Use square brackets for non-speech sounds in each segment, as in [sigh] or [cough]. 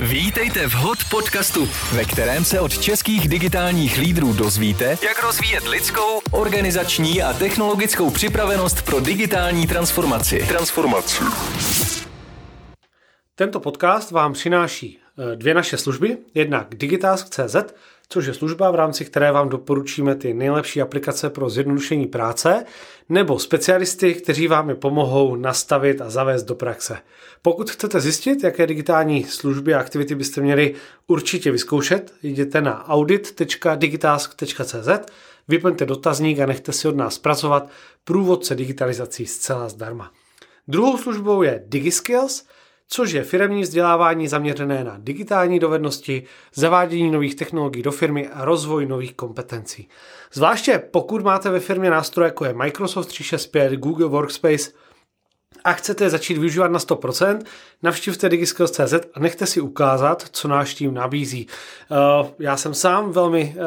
Vítejte v HOT podcastu, ve kterém se od českých digitálních lídrů dozvíte, jak rozvíjet lidskou, organizační a technologickou připravenost pro digitální transformaci. Transformaci. Tento podcast vám přináší eh, dvě naše služby, jednak Digitask.cz, což je služba, v rámci které vám doporučíme ty nejlepší aplikace pro zjednodušení práce, nebo specialisty, kteří vám je pomohou nastavit a zavést do praxe. Pokud chcete zjistit, jaké digitální služby a aktivity byste měli určitě vyzkoušet, jděte na audit.digitask.cz, vyplňte dotazník a nechte si od nás pracovat průvodce digitalizací zcela zdarma. Druhou službou je DigiSkills, což je firemní vzdělávání zaměřené na digitální dovednosti, zavádění nových technologií do firmy a rozvoj nových kompetencí. Zvláště pokud máte ve firmě nástroje jako je Microsoft 365, Google Workspace a chcete začít využívat na 100%, navštivte digiskills.cz a nechte si ukázat, co náš tým nabízí. Eh, já jsem sám velmi eh,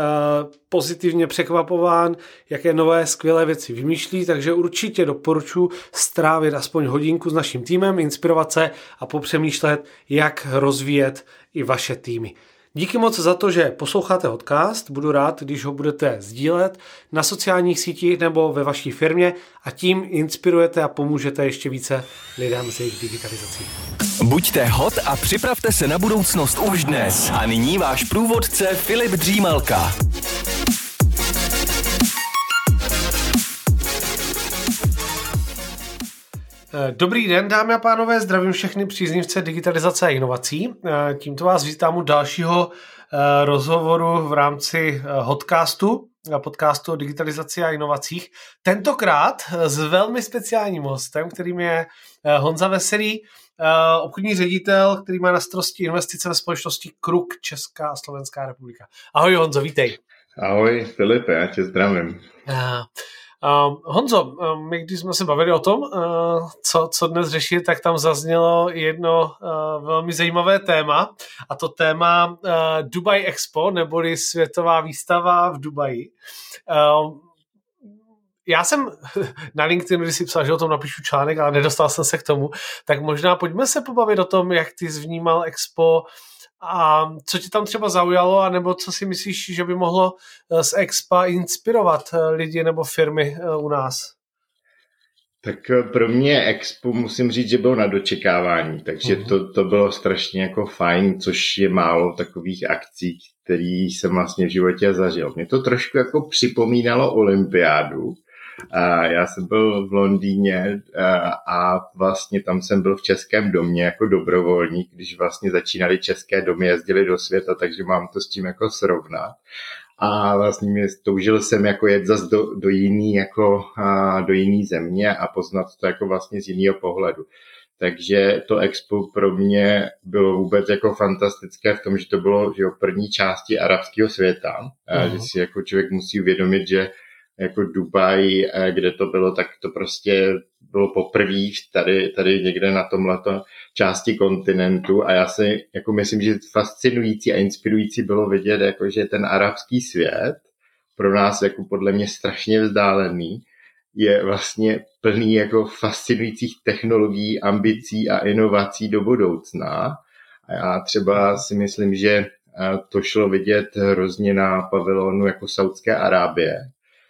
pozitivně překvapován, jaké nové skvělé věci vymýšlí, takže určitě doporučuji strávit aspoň hodinku s naším týmem, inspirovat se a popřemýšlet, jak rozvíjet i vaše týmy. Díky moc za to, že posloucháte podcast. Budu rád, když ho budete sdílet na sociálních sítích nebo ve vaší firmě a tím inspirujete a pomůžete ještě více lidem s jejich digitalizací. Buďte hot a připravte se na budoucnost už dnes. A nyní váš průvodce Filip Dřímalka. Dobrý den, dámy a pánové, zdravím všechny příznivce digitalizace a inovací. Eh, tímto vás vítám u dalšího eh, rozhovoru v rámci Hotcastu, podcastu o digitalizaci a inovacích. Tentokrát s velmi speciálním hostem, kterým je Honza Veselý, obchodní ředitel, který má na starosti investice ve společnosti Kruk Česká a Slovenská republika. Ahoj Honzo, vítej. Ahoj Filipe, já tě zdravím. Uh, Honzo, uh, my když jsme se bavili o tom, uh, co, co dnes řešit, tak tam zaznělo jedno uh, velmi zajímavé téma a to téma uh, Dubai Expo, neboli světová výstava v Dubaji. Uh, já jsem [laughs] na LinkedIn, když si psal, že o tom napíšu článek, ale nedostal jsem se k tomu, tak možná pojďme se pobavit o tom, jak ty zvnímal Expo, a co tě tam třeba zaujalo, anebo co si myslíš, že by mohlo eh, z Expa inspirovat eh, lidi nebo firmy eh, u nás? Tak pro mě Expo musím říct, že bylo na dočekávání, takže uh-huh. to, to bylo strašně jako fajn, což je málo takových akcí, který jsem vlastně v životě zažil. Mě to trošku jako připomínalo olympiádu, a já jsem byl v Londýně a vlastně tam jsem byl v Českém domě jako dobrovolník, když vlastně začínali České domy, jezdili do světa, takže mám to s tím jako srovnat. A vlastně mě toužil jsem jako jet zase do, do jiný, jako, do jiný země a poznat to jako vlastně z jiného pohledu. Takže to expo pro mě bylo vůbec jako fantastické v tom, že to bylo že jo, první části arabského světa, uh-huh. že si jako člověk musí uvědomit, že jako Dubaj, eh, kde to bylo, tak to prostě bylo poprvé tady, tady někde na tomhleto části kontinentu a já si jako myslím, že fascinující a inspirující bylo vidět, jako že ten arabský svět pro nás jako podle mě strašně vzdálený, je vlastně plný jako fascinujících technologií, ambicí a inovací do budoucna. A já třeba si myslím, že eh, to šlo vidět hrozně na pavilonu jako Saudské Arábie,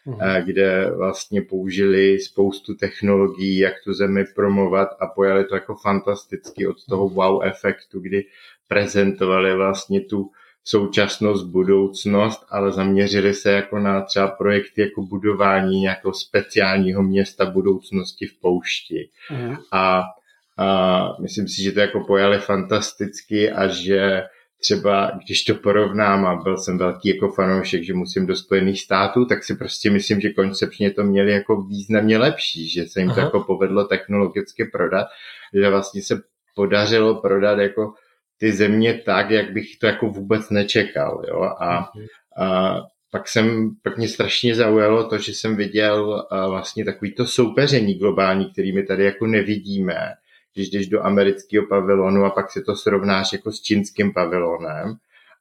mm. kde vlastně použili spoustu technologií, jak tu zemi promovat a pojali to jako fantasticky od toho wow efektu, kdy prezentovali vlastně tu současnost, budoucnost, ale zaměřili se jako na třeba projekty jako budování nějakého speciálního města budoucnosti v poušti. Mm. A, a myslím si, že to jako pojali fantasticky a že třeba, když to porovnám a byl jsem velký jako fanoušek, že musím do Spojených států, tak si prostě myslím, že koncepčně to měli jako významně lepší, že se jim Aha. to jako povedlo technologicky prodat, že vlastně se podařilo prodat jako ty země tak, jak bych to jako vůbec nečekal, jo, a, mhm. a pak jsem, pak mě strašně zaujalo to, že jsem viděl vlastně takovýto soupeření globální, který my tady jako nevidíme, když jdeš do amerického pavilonu a pak si to srovnáš jako s čínským pavilonem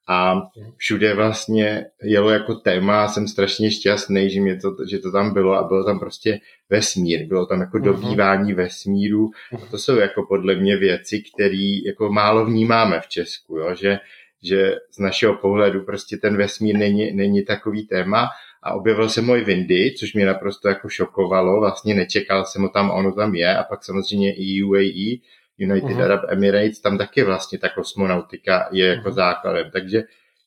a všude vlastně jelo jako téma, jsem strašně šťastný, že, mě to, že to tam bylo a bylo tam prostě vesmír, bylo tam jako mhm. dobývání vesmíru a to jsou jako podle mě věci, které jako málo vnímáme v Česku, jo? Že, že z našeho pohledu prostě ten vesmír není, není takový téma a objevil se můj Windy, což mě naprosto jako šokovalo, vlastně nečekal jsem ho tam, ono tam je a pak samozřejmě i UAE, United uh-huh. Arab Emirates, tam taky vlastně ta kosmonautika je jako uh-huh. základem, takže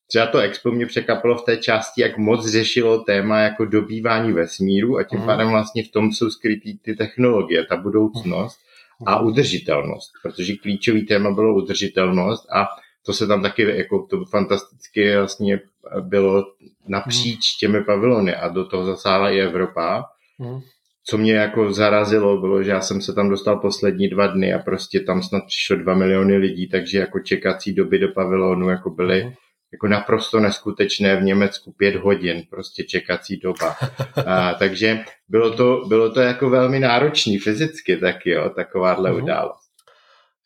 třeba to Expo mě překvapilo v té části, jak moc řešilo téma jako dobývání vesmíru a tím uh-huh. pádem vlastně v tom jsou skrytý ty technologie, ta budoucnost uh-huh. a udržitelnost, protože klíčový téma bylo udržitelnost a to se tam taky jako to fantasticky vlastně bylo napříč těmi pavilony a do toho zasáhla i Evropa. Mm. Co mě jako zarazilo, bylo, že já jsem se tam dostal poslední dva dny a prostě tam snad přišlo dva miliony lidí, takže jako čekací doby do pavilonu jako byly mm. jako naprosto neskutečné v Německu pět hodin, prostě čekací doba. [laughs] A, takže bylo to, bylo to jako velmi náročný fyzicky taky, jo, takováhle mm. událost.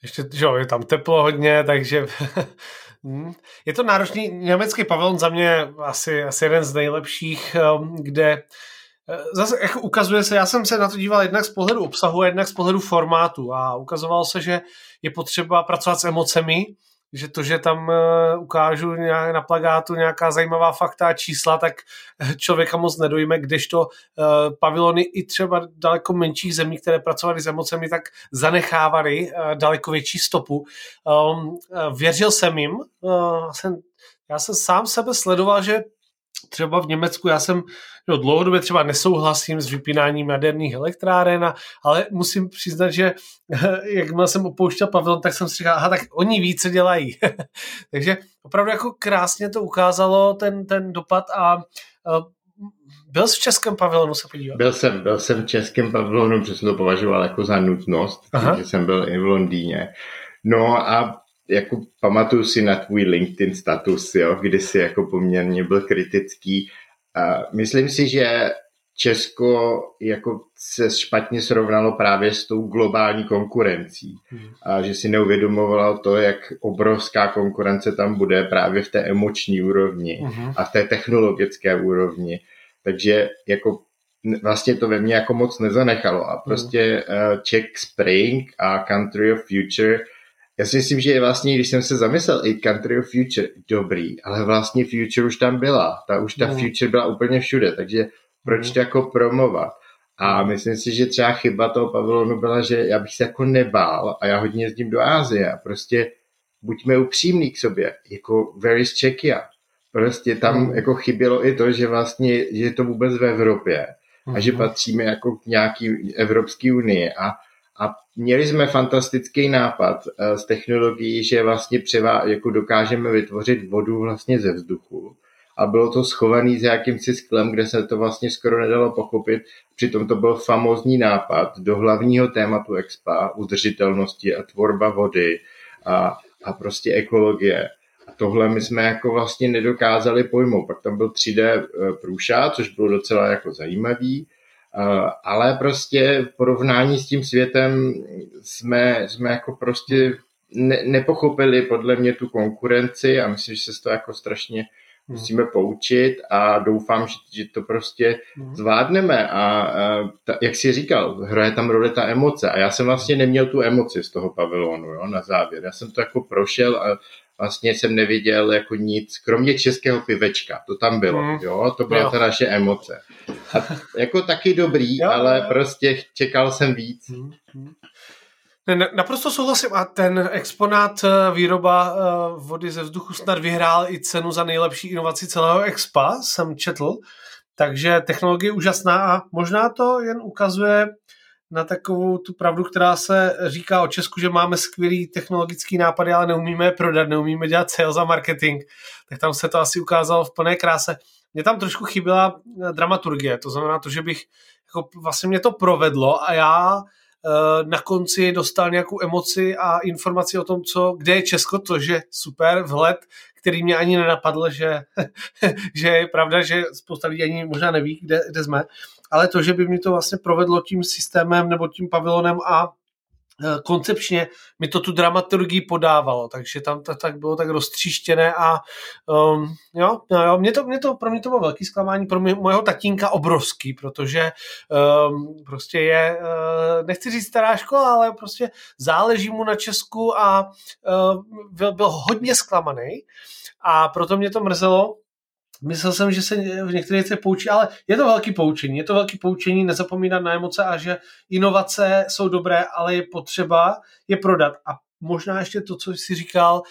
Ještě, že jo, je tam teplo hodně, takže. Je to náročný. Německý pavilon za mě asi, asi jeden z nejlepších, um, kde eh, Zase jako ukazuje se, já jsem se na to díval jednak z pohledu obsahu a jednak z pohledu formátu. A ukazovalo se, že je potřeba pracovat s emocemi, že to, že tam uh, ukážu nějak na plagátu nějaká zajímavá fakta a čísla, tak eh, člověka moc nedojme, kdežto uh, pavilony i třeba daleko menších zemí, které pracovaly s emocemi, tak zanechávaly daleko větší stopu. Uh, věřil jsem jim, jsem, já jsem sám sebe sledoval, že třeba v Německu, já jsem no, dlouhodobě třeba nesouhlasím s vypínáním jaderných elektráren, ale musím přiznat, že [laughs] jakmile jsem opouštěl pavilon, tak jsem si říkal, aha, tak oni ví, co dělají. [laughs] Takže opravdu jako krásně to ukázalo, ten, ten dopad a, a byl jsi v českém pavilonu se podívat? Byl jsem, byl jsem v českém pavilonu, protože jsem to považoval jako za nutnost, protože jsem byl i v Londýně. No a jako pamatuju si na tvůj LinkedIn status, jo, kdy jsi jako poměrně byl kritický. A myslím si, že Česko jako se špatně srovnalo právě s tou globální konkurencí. Hmm. A že si neuvědomovalo to, jak obrovská konkurence tam bude právě v té emoční úrovni hmm. a v té technologické úrovni. Takže jako vlastně to ve mně jako moc nezanechalo. A prostě uh, Czech Spring a Country of Future já si myslím, že vlastně, když jsem se zamyslel, i Country of Future, dobrý, ale vlastně Future už tam byla. Ta, už ta no. Future byla úplně všude, takže proč no. to jako promovat? A myslím si, že třeba chyba toho pavilonu byla, že já bych se jako nebál a já hodně jezdím do Ázie a prostě buďme upřímní k sobě, jako where is Czechia? Prostě tam mm. jako chybělo i to, že vlastně že je to vůbec v Evropě a že patříme jako k nějaký Evropské unii a a měli jsme fantastický nápad uh, s technologií, že vlastně převá, jako dokážeme vytvořit vodu vlastně ze vzduchu. A bylo to schovaný za jakýmsi sklem, kde se to vlastně skoro nedalo pochopit. Přitom to byl famózní nápad do hlavního tématu Expa, udržitelnosti a tvorba vody a, a prostě ekologie. A tohle my jsme jako vlastně nedokázali pojmout. Pak tam byl 3D eh, průšát, což bylo docela jako zajímavý Eh, ale prostě v porovnání s tím světem jsme, jsme jako prostě ne, nepochopili podle mě tu konkurenci a myslím, že se z toho jako strašně hmm. musíme poučit a doufám, že, že to prostě hmm. zvládneme a, a ta, jak jsi říkal, hraje tam roli ta emoce a já jsem vlastně neměl tu emoci z toho pavilonu jo, na závěr. Já jsem to jako prošel a vlastně jsem neviděl jako nic, kromě českého pivečka, to tam bylo, mm. jo, to byla jo. ta naše emoce. A jako taky dobrý, jo, ale jo. prostě čekal jsem víc. Mm. Ne, naprosto souhlasím a ten exponát eh, výroba eh, vody ze vzduchu snad vyhrál i cenu za nejlepší inovaci celého expa, jsem četl, takže technologie je úžasná a možná to jen ukazuje na takovou tu pravdu, která se říká o Česku, že máme skvělý technologický nápady, ale neumíme je prodat, neumíme dělat sales a marketing, tak tam se to asi ukázalo v plné kráse. Mě tam trošku chyběla eh, dramaturgie, to znamená to, že bych, jako vlastně mě to provedlo a já eh, na konci dostal nějakou emoci a informaci o tom, co, kde je Česko, to, že super vhled, který mě ani nenapadl, že, [laughs] že je pravda, že spousta lidí ani možná neví, kde, kde jsme ale to, že by mi to vlastně provedlo tím systémem nebo tím pavilonem a Eh, koncepčně mi to tu dramaturgii podávalo, takže tam to tak bylo tak roztříštěné a um, jo, no, jo mě to, mě to, pro mě to bylo velký zklamání, pro mě, mojeho tatínka obrovský, protože um, prostě je, uh, nechci říct stará škola, ale prostě záleží mu na Česku a uh, byl, byl hodně zklamaný a proto mě to mrzelo, Myslel jsem, že se v některých věcech poučí, ale je to velký poučení. Je to velký poučení nezapomínat na emoce a že inovace jsou dobré, ale je potřeba je prodat. A možná ještě to, co jsi říkal,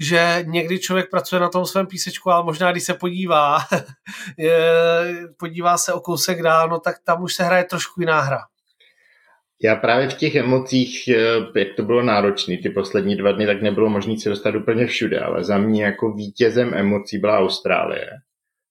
že někdy člověk pracuje na tom svém písečku, ale možná když se podívá, [laughs] podívá se o kousek dál, no tak tam už se hraje trošku jiná hra. Já právě v těch emocích, eh, jak to bylo náročné ty poslední dva dny, tak nebylo možné se dostat úplně všude, ale za mě jako vítězem emocí byla Austrálie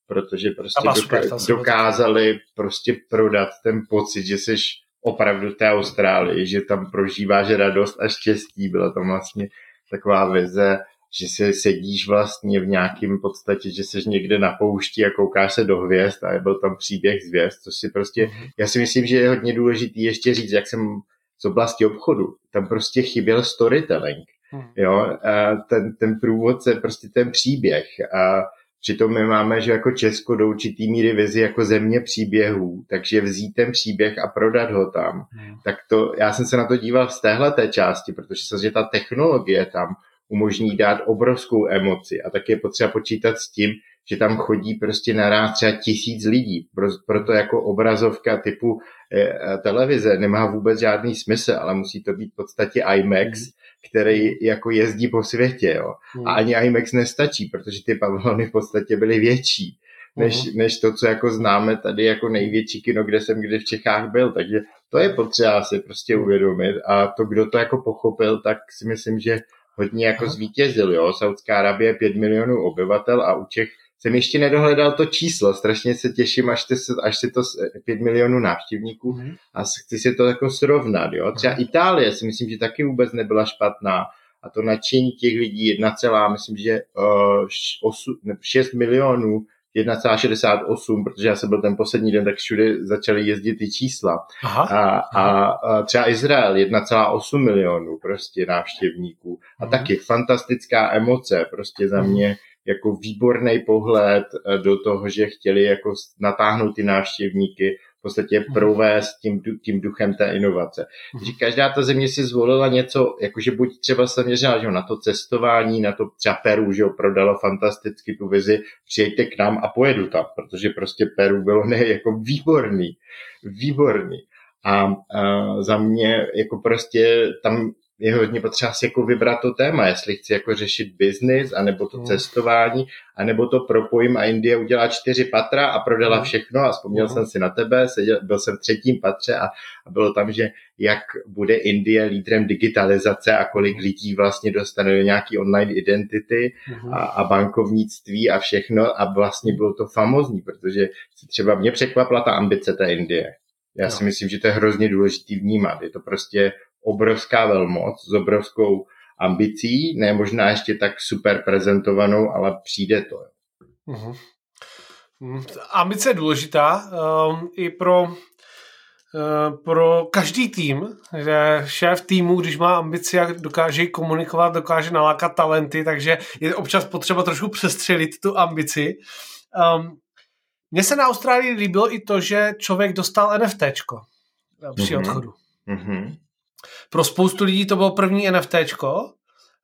protože prostě doka- super, dokázali prostě prodat ten pocit, že jsi opravdu v té Austrálii, že tam prožíváš radost a štěstí. Byla tam vlastně taková vize, že se sedíš vlastně v nějakém podstatě, že jsi někde na poušti a koukáš se do hvězd a byl tam příběh z hvězd, což si prostě, mm-hmm. já si myslím, že je hodně důležitý ještě říct, jak jsem z oblasti obchodu, tam prostě chyběl storytelling, mm. jo, a ten, ten průvodce, prostě ten příběh a Přitom my máme, že jako Česko do určitý míry vizi jako země příběhů, takže vzít ten příběh a prodat ho tam, hmm. tak to, já jsem se na to díval z téhle té části, protože se, že ta technologie tam umožní dát obrovskou emoci a tak je potřeba počítat s tím, že tam chodí prostě naraz třeba tisíc lidí. Proto jako obrazovka typu e, televize nemá vůbec žádný smysl, ale musí to být v podstatě IMAX, hmm který jako jezdí po světě, jo. Hmm. A ani IMAX nestačí, protože ty pavilony v podstatě byly větší než, hmm. než to, co jako známe tady jako největší kino, kde jsem kdy v Čechách byl, takže to je potřeba si prostě hmm. uvědomit a to, kdo to jako pochopil, tak si myslím, že hodně jako zvítězil, jo. Saudská Arabie 5 milionů obyvatel a u Čech jsem ještě nedohledal to číslo, strašně se těším, až, ty, až si to 5 milionů návštěvníků mm. a chci si to jako srovnat. Jo? Třeba. Itálie si myslím, že taky vůbec nebyla špatná a to nadšení těch lidí 1, myslím, že uh, 8, 6 milionů 1,68, protože já jsem byl ten poslední den, tak všude začaly jezdit ty čísla. Aha, a, a, a třeba Izrael 1,8 milionů prostě návštěvníků. A mm. taky fantastická emoce prostě za mě jako výborný pohled eh, do toho, že chtěli jako natáhnout ty návštěvníky, podstatě mhm. provést tím, tím duchem té inovace. Takže mhm. každá ta země si zvolila něco, jakože buď třeba se měřila že na to cestování, na to třeba Peru, že jo, prodalo fantasticky tu vizi, přijďte k nám a pojedu tam, protože prostě Peru bylo ne jako výborný, výborný. A, a za mě jako prostě tam je hodně potřeba si jako vybrat to téma, jestli chci jako řešit biznis, anebo to mm. cestování, anebo to propojím a Indie udělá čtyři patra a prodala mm. všechno a vzpomněl mm. jsem si na tebe, seděl, byl jsem v třetím patře a, a bylo tam, že jak bude Indie lídrem digitalizace a kolik lidí vlastně dostane do nějaký online identity mm. a, a bankovnictví a všechno a vlastně bylo to famozní, protože třeba mě překvapila ta ambice té Indie. Já no. si myslím, že to je hrozně důležitý vnímat. Je to prostě obrovská velmoc s obrovskou ambicí, ne možná ještě tak super prezentovanou, ale přijde to. Uh-huh. Ambice je důležitá um, i pro uh, pro každý tým, že šéf týmu, když má ambici a dokáže komunikovat, dokáže nalákat talenty, takže je občas potřeba trošku přestřelit tu ambici. Um, mně se na Austrálii líbilo i to, že člověk dostal NFTčko při mm-hmm. odchodu. Mm-hmm. Pro spoustu lidí to bylo první NFTčko,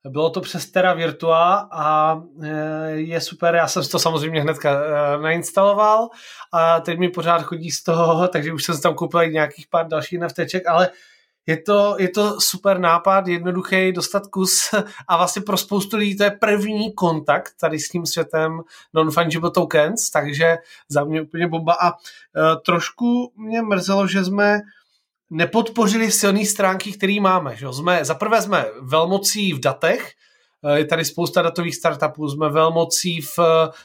bylo to přes Terra Virtua a e, je super, já jsem to samozřejmě hnedka e, nainstaloval a teď mi pořád chodí z toho, [laughs] takže už jsem tam koupil nějakých pár dalších NFTček, ale je to, je to super nápad, jednoduchý dostat kus. [laughs] A vlastně pro spoustu lidí to je první kontakt tady s tím světem non-fungible tokens, takže za mě úplně bomba. A e, trošku mě mrzelo, že jsme nepodpořili silné stránky, které máme. Že? Jsme, za prvé jsme velmocí v datech, eh, je tady spousta datových startupů, jsme velmocí v,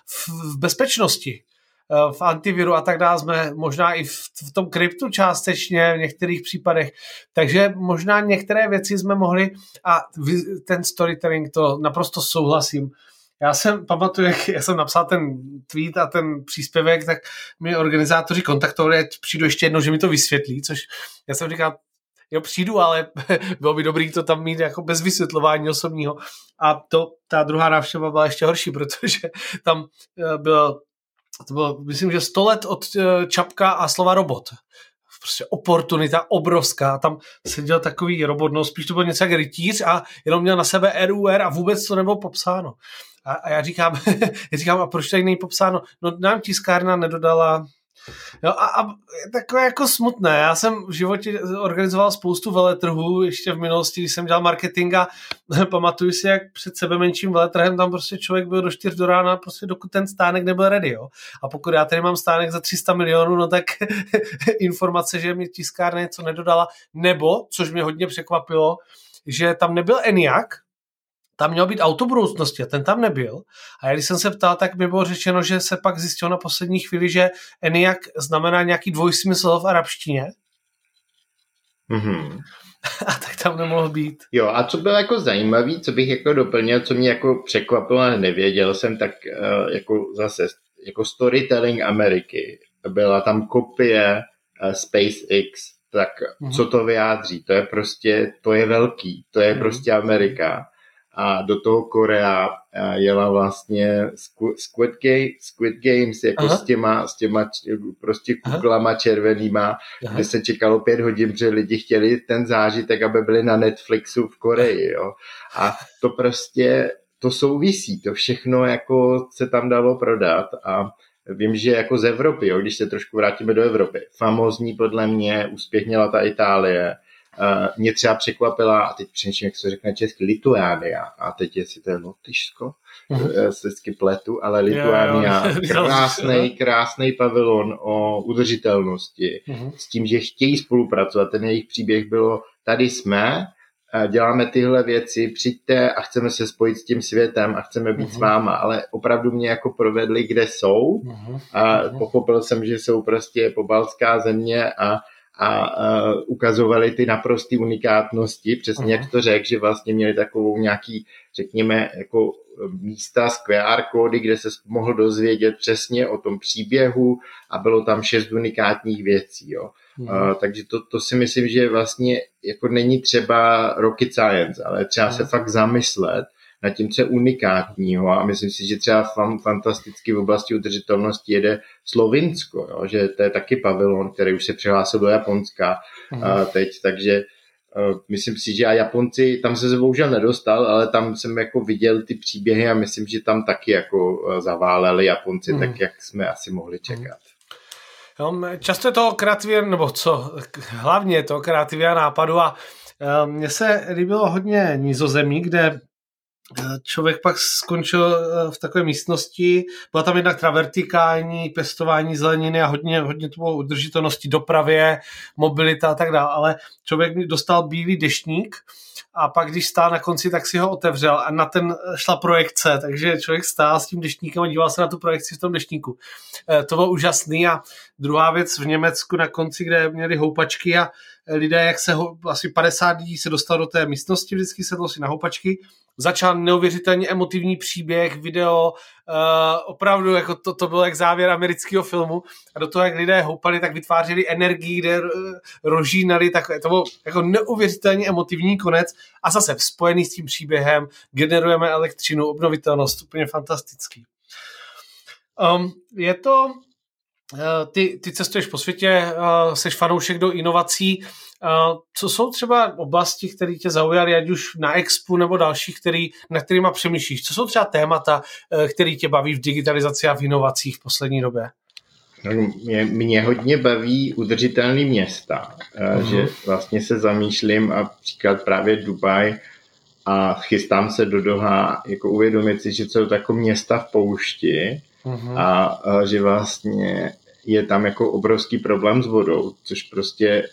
v, v bezpečnosti, eh, v antiviru a tak dále, jsme možná i v, v tom kryptu částečně v některých případech, takže možná některé věci jsme mohli a ten storytelling to naprosto souhlasím, já jsem pamatuju, jak já jsem napsal ten tweet a ten příspěvek, tak mi organizátoři kontaktovali, ať přijdu ještě jednou, že mi to vysvětlí, což já jsem říkal, jo, přijdu, ale [laughs] bylo by dobrý to tam mít jako bez vysvětlování osobního. A to, ta druhá návštěva byla ještě horší, [laughs] protože tam eh, byl, to bylo, myslím, že 100 let od eh, Čapka a slova robot prostě oportunita obrovská. Tam seděl takový robot, no spíš to byl něco jak rytíř a jenom měl na sebe RUR a vůbec to nebylo popsáno. A, a já říkám, [laughs] já říkám, a proč tady není popsáno? No nám tiskárna nedodala Jo, a, a takové jako smutné. Já jsem v životě organizoval spoustu veletrhů, ještě v minulosti, když jsem dělal marketing a [laughs] pamatuju si, jak před sebe menším veletrhem tam prostě člověk byl do 4 do rána, prostě dokud ten stánek nebyl ready. Jo. A pokud já tady mám stánek za 300 milionů, no tak [laughs] informace, že mi tiskárna něco nedodala, nebo, což mě hodně překvapilo, že tam nebyl ENIAC, tam měl být auto budoucnosti a ten tam nebyl. A když jsem se ptal, tak mi bylo řečeno, že se pak zjistilo na poslední chvíli, že ENIAC znamená nějaký dvojsmysl v arabštině. Mm-hmm. [laughs] A tak tam nemohl být. Jo, a co bylo jako zajímavé, co bych jako doplnil, co mě jako překvapilo a nevěděl jsem, tak uh, jako zase jako storytelling Ameriky. Byla tam kopie uh, SpaceX, tak mm-hmm. co to vyjádří? To je prostě, to je velký, to je mm-hmm. prostě Amerika a do toho Korea jela vlastně Squid, Game, Squid Games jako Aha. s těma, s těma prostě kuklama Aha. červenýma, Aha. kde se čekalo pět hodin, protože lidi chtěli ten zážitek, aby byli na Netflixu v Koreji, jo. A to prostě, to souvisí, to všechno jako se tam dalo prodat a vím, že jako z Evropy, jo, když se trošku vrátíme do Evropy, famózní podle mě úspěch měla ta Itálie, mě třeba překvapila, a teď přemýšlím, jak se řekne česky, Lituánia, a teď jestli to je Lotyšsko, uh-huh. se vždycky pletu, ale Lituánia, [laughs] krásný, krásný pavilon o udržitelnosti, uh-huh. s tím, že chtějí spolupracovat. Ten jejich příběh bylo, tady jsme, děláme tyhle věci, přijďte a chceme se spojit s tím světem a chceme být uh-huh. s váma, ale opravdu mě jako provedli, kde jsou uh-huh. a pochopil jsem, že jsou prostě pobalská země a a uh, ukazovali ty naprosté unikátnosti, přesně uh-huh. jak to řekl, že vlastně měli takovou nějaký, řekněme, jako místa z QR kódy, kde se mohl dozvědět přesně o tom příběhu a bylo tam šest unikátních věcí. Jo. Uh, takže to, to si myslím, že vlastně jako není třeba rocket science, ale třeba uh-huh. se fakt zamyslet nad tím, co je unikátního a myslím si, že třeba fan, fantasticky v oblasti udržitelnosti jede Slovinsko, jo? že to je taky pavilon, který už se přihlásil do Japonska mm. a teď, takže uh, myslím si, že a Japonci, tam se bohužel nedostal, ale tam jsem jako viděl ty příběhy a myslím, že tam taky jako uh, zaváleli Japonci, mm. tak jak jsme asi mohli čekat. Jo, často je to kreativě, nebo co, hlavně je to kreativě nápadu a mně se líbilo hodně nizozemí, kde člověk pak skončil eh, v takové místnosti, byla tam jednak teda vertikální pěstování zeleniny a hodně, hodně to bylo udržitelnosti dopravě, mobilita a tak dále, ale člověk dostal bílý deštník a pak když stál na konci, tak si ho otevřel a na ten šla projekce, takže člověk stál s tím deštníkem a díval se na tu projekci v tom deštníku. Eh, to bylo úžasný a druhá věc v Německu na konci, kde měli houpačky a lidé, jak se asi 50 lidí se dostalo do té místnosti, vždycky sedlo si na houpačky. Začal neuvěřitelně emotivní příběh, video, uh, opravdu jako to, to bylo jak závěr amerického filmu. A do toho, jak lidé houpali, tak vytvářeli energii, kde uh, rožínali, tak to bylo jako neuvěřitelně emotivní konec. A zase spojený s tím příběhem generujeme elektřinu, obnovitelnost, úplně fantastický. Um, je to, ty, ty cestuješ po světě, uh, seš fanoušek do inovací, co jsou třeba oblasti, které tě zaujaly, ať už na Expu nebo dalších, který, na kterýma přemýšlíš? Co jsou třeba témata, eh, které tě baví v digitalizaci a v inovacích v poslední době? No, mě, mě hodně baví udržitelné města, uh-huh. že vlastně se zamýšlím a příklad právě Dubaj a chystám se do Doha, jako uvědomit si, že jsou takové města v poušti uh-huh. a, a že vlastně je tam jako obrovský problém s vodou, což prostě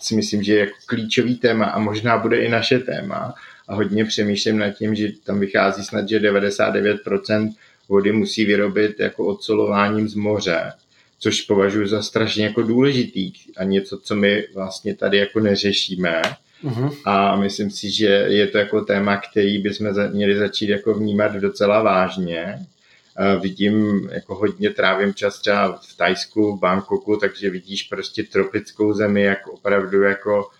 si myslím, že je jako klíčový téma a možná bude i naše téma. A hodně přemýšlím nad tím, že tam vychází snad, že 99% vody musí vyrobit jako odsolováním z moře, což považuji za strašně jako důležitý a něco, co my vlastně tady jako neřešíme. Uh-huh. A myslím si, že je to jako téma, který bychom měli začít jako vnímat docela vážně vidím, jako hodně trávím čas třeba v Tajsku, v Bangkoku, takže vidíš prostě tropickou zemi, jak opravdu jako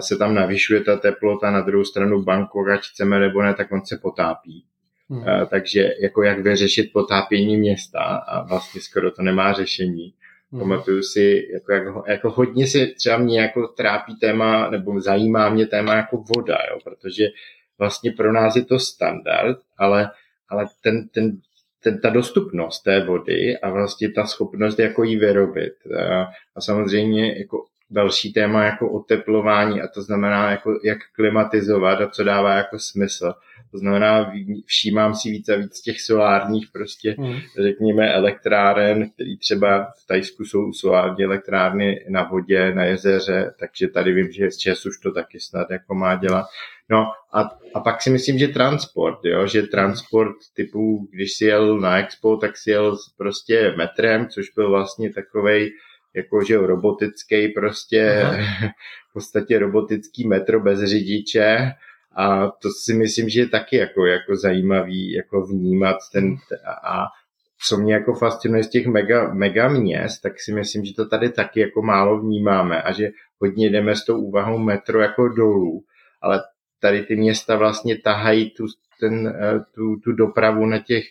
se tam navyšuje ta teplota, na druhou stranu Bangkok, ať chceme nebo ne, tak on se potápí. Hmm. Takže jako jak vyřešit potápění města a vlastně skoro to nemá řešení. Hmm. Pamatuju si, jako, jako, jako hodně si třeba mě jako trápí téma, nebo zajímá mě téma jako voda, jo, protože vlastně pro nás je to standard, ale, ale ten, ten, ten, ta dostupnost té vody a vlastně ta schopnost jako ji vyrobit. A, a samozřejmě jako další téma jako oteplování a to znamená jako jak klimatizovat a co dává jako smysl. To znamená, všímám si víc a víc těch solárních prostě, hmm. řekněme, elektráren, který třeba v Tajsku jsou solární elektrárny na vodě, na jezeře, takže tady vím, že z ČES už to taky snad jako má dělat. No a, a pak si myslím, že transport, jo, že transport typu, když si jel na Expo, tak si jel prostě metrem, což byl vlastně takovej, jako že robotický prostě, Aha. [laughs] v podstatě robotický metro bez řidiče a to si myslím, že je taky jako, jako zajímavý jako vnímat ten a co mě jako fascinuje z těch mega, mega měst, tak si myslím, že to tady taky jako málo vnímáme a že hodně jdeme s tou úvahou metro jako dolů, ale tady ty města vlastně tahají tu, ten, eh, tu, tu dopravu na těch,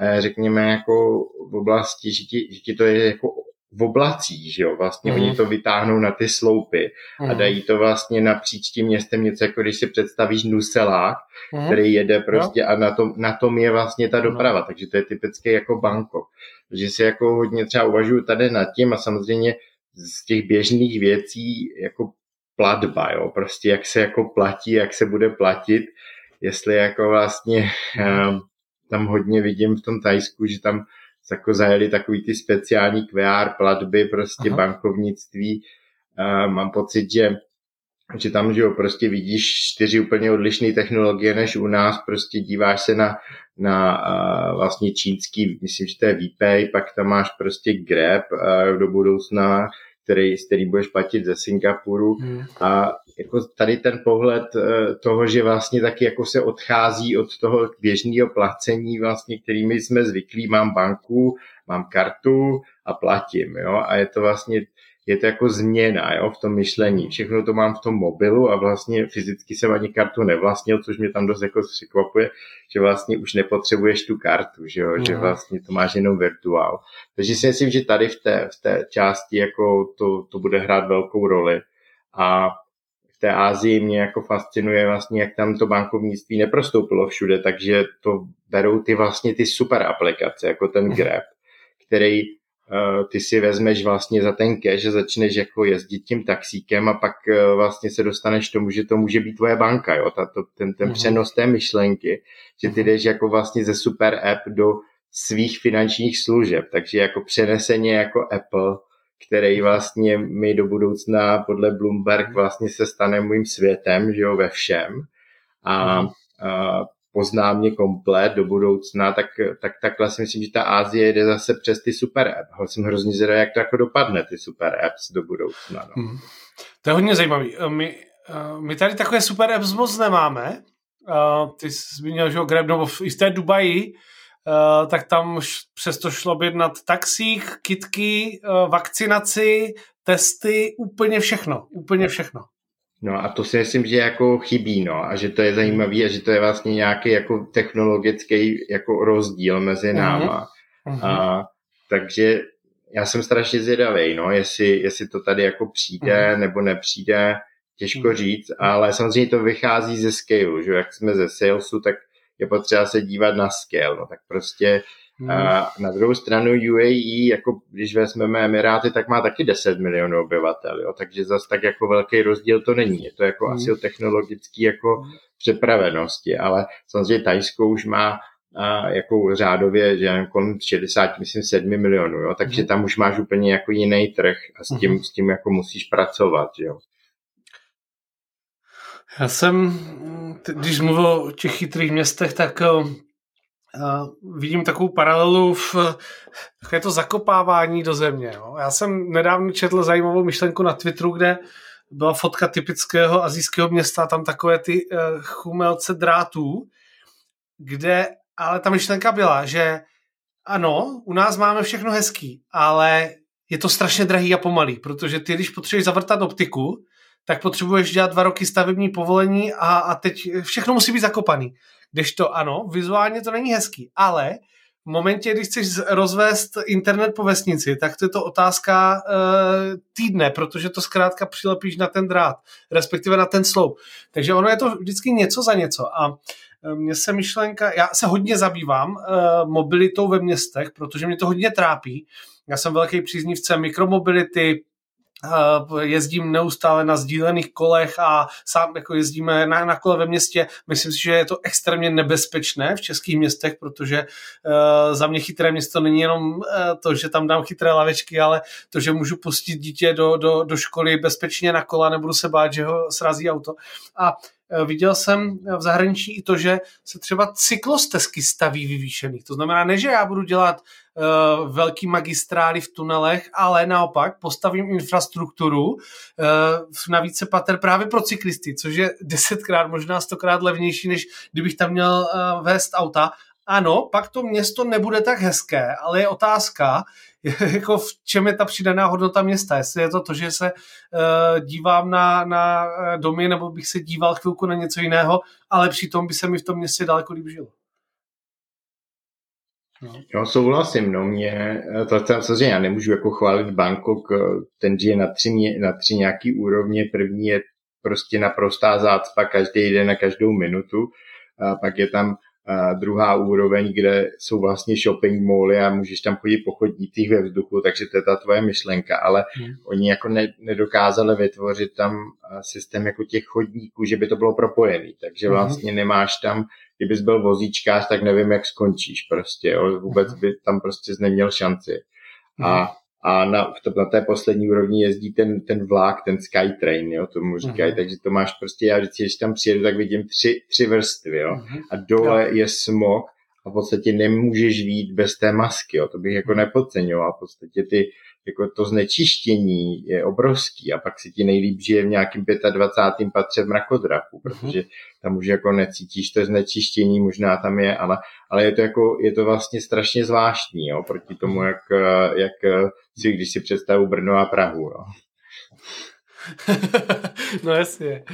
eh, řekněme, jako v oblasti, že ti, že ti to je jako v oblacích, že jo, vlastně mm. oni to vytáhnou na ty sloupy mm. a mhm. dají to vlastně napříč tím městem něco, jako když si představíš nuselák, mm. který jede prostě no. a na tom, na tom je vlastně ta doprava, no. takže to je typicky jako Bangkok. Takže si jako hodně třeba uvažuju tady nad tím a samozřejmě z těch běžných věcí jako platba, jo, prostě jak se jako platí, jak se bude platit, jestli jako vlastně um, tam hodně vidím v tom Tajsku, že tam jako zajeli takový ty speciální QR platby, prostě Aha. bankovnictví. Uh, mám pocit, že že tam, že jo, prostě vidíš čtyři úplně odlišné technologie než u nás, prostě díváš se na, na uh, vlastně čínský, myslím, že to je VPay, pak tam máš prostě Grab uh, do budoucna, který, který budeš platit ze Singapuru hmm. a jako tady ten pohled eh, toho, že vlastně taky jako se odchází od toho běžného placení, vlastně, kterými jsme zvyklí, mám banku, mám kartu a platím, jo, a je to vlastně je to jako změna jo, v tom myšlení. Všechno to mám v tom mobilu a vlastně fyzicky jsem ani kartu nevlastnil, což mě tam dost jako překvapuje, že vlastně už nepotřebuješ tu kartu, že, jo, mm. že vlastně to máš jenom virtuál. Takže si myslím, že tady v té, v té části jako to, to bude hrát velkou roli. A v té Ázii mě jako fascinuje vlastně, jak tam to bankovnictví neprostoupilo všude, takže to berou ty vlastně ty super aplikace, jako ten mhm. Grab, který ty si vezmeš vlastně za ten cash, že začneš jako jezdit tím taxíkem a pak eh, vlastně se dostaneš tomu, že to může být tvoje banka, jo, Tato, ten, ten mm-hmm. přenos té myšlenky, že ty mhm. jdeš jako vlastně ze super app do svých finančních služeb, takže jako přeneseně jako Apple, který mhm. vlastně mi do budoucna podle Bloomberg mhm. vlastně se stane mým světem, že jo, ve všem. A, a pozná mě komplet do budoucna, tak, tak takhle si myslím, že ta Ázie jde zase přes ty super app. Jsem hrozně zvědavý, jak to jako dopadne, ty super apps do budoucna. No. Hmm. To je hodně zajímavý. Eh, my, eh, my tady takové super apps moc nemáme. Eh, ty jsi zmínil, že Grab, nebo v té Dubaji, tak tam přesto šlo na taxích, kitky, vakcinaci, testy, úplně všechno. Úplně všechno. No a to si myslím, že jako chybí, no, a že to je zajímavý a že to je vlastně nějaký jako technologický jako rozdíl mezi náma. Uh-huh. A, takže já jsem strašně zvědavý, no, jestli, jestli to tady jako přijde uh-huh. nebo nepřijde, těžko uh-huh. říct, ale samozřejmě to vychází ze scale, že jak jsme ze salesu, tak je potřeba se dívat na scale, no, tak prostě Hmm. A na druhou stranu UAE, jako když vezmeme Emiráty, tak má taky 10 milionů obyvatel, jo? takže zase tak jako velký rozdíl to není. Je to jako hmm. asi o technologické jako přepravenosti, ale samozřejmě Tajsko už má a jako řádově, že jen kolem 60, myslím 7 milionů, jo? takže hmm. tam už máš úplně jako jiný trh a s tím, hmm. s tím jako musíš pracovat. Jo? Já jsem, když mluvil o těch chytrých městech, tak vidím takovou paralelu v také to zakopávání do země. Jo. Já jsem nedávno četl zajímavou myšlenku na Twitteru, kde byla fotka typického azijského města, tam takové ty uh, chumelce drátů, kde ale ta myšlenka byla, že ano, u nás máme všechno hezký, ale je to strašně drahý a pomalý, protože ty, když potřebuješ zavrtat optiku, tak potřebuješ dělat dva roky stavební povolení a, a teď všechno musí být zakopaný. Když to ano, vizuálně to není hezký, ale v momentě, když chceš rozvést internet po vesnici, tak to je to otázka e, týdne, protože to zkrátka přilepíš na ten drát, respektive na ten sloup. Takže ono je to vždycky něco za něco. A e, mně se myšlenka, já se hodně zabývám e, mobilitou ve městech, protože mě to hodně trápí. Já jsem velký příznivce mikromobility, jezdím neustále na sdílených kolech a sám jako jezdíme na, na kole ve městě. Myslím si, že je to extrémně nebezpečné v českých městech, protože uh, za mě chytré město není jenom uh, to, že tam dám chytré lavečky, ale to, že můžu pustit dítě do, do, do školy bezpečně na kola, nebudu se bát, že ho srazí auto. A Eh, viděl jsem v zahraničí i to, že se třeba cyklostezky staví vyvýšených. To znamená, ne, že já budu dělat uh, velký magistrály v tunelech, ale naopak postavím infrastrukturu uh, na více pater právě pro cyklisty, což je desetkrát, možná stokrát levnější, než kdybych tam měl uh, vést auta. Ano, pak to město nebude tak hezké, ale je otázka, [laughs] jako v čem je ta přidaná hodnota města. Jestli je to to, že se uh, dívám na, na eh, domy, nebo bych se díval chvilku na něco jiného, ale přitom by se mi v tom městě daleko líp žilo. No. Jo, souhlasím, no mě, eh, to, to samozřejmě já nemůžu jako chválit Bangkok, ten je na tři, na tři nějaký úrovně, první je prostě naprostá zácpa každý den na každou minutu, a pak je tam a druhá úroveň, kde jsou vlastně shopping mally a můžeš tam chodit po chodnících ve vzduchu, takže to je ta tvoje myšlenka, ale hmm. oni jako ne, nedokázali vytvořit tam systém jako těch chodníků, že by to bylo propojený, takže hmm. vlastně nemáš tam, kdybys byl vozíčkář, tak nevím, jak skončíš prostě, jo? vůbec hmm. by tam prostě neměl šanci. A hmm a na, na té poslední úrovni jezdí ten, ten vlak, ten Skytrain, jo, tomu říkají, uh-huh. takže to máš prostě, já vždycky, když tam přijedu, tak vidím tři, tři vrstvy, jo, uh-huh. a dole jo. je smog a v podstatě nemůžeš vít bez té masky, jo, to bych jako mhm. nepodceňoval, v podstatě ty, jako to znečištění je obrovský a pak si ti nejlíp žije v nějakým 25. patře v mrakodrapu, mhm. protože tam už jako necítíš to znečištění, možná tam je, ale, ale je to jako, je to vlastně strašně zvláštní, jo, proti tomu, mhm. jak, jak si, když si představu Brno a Prahu, jo. [laughs] no jasně.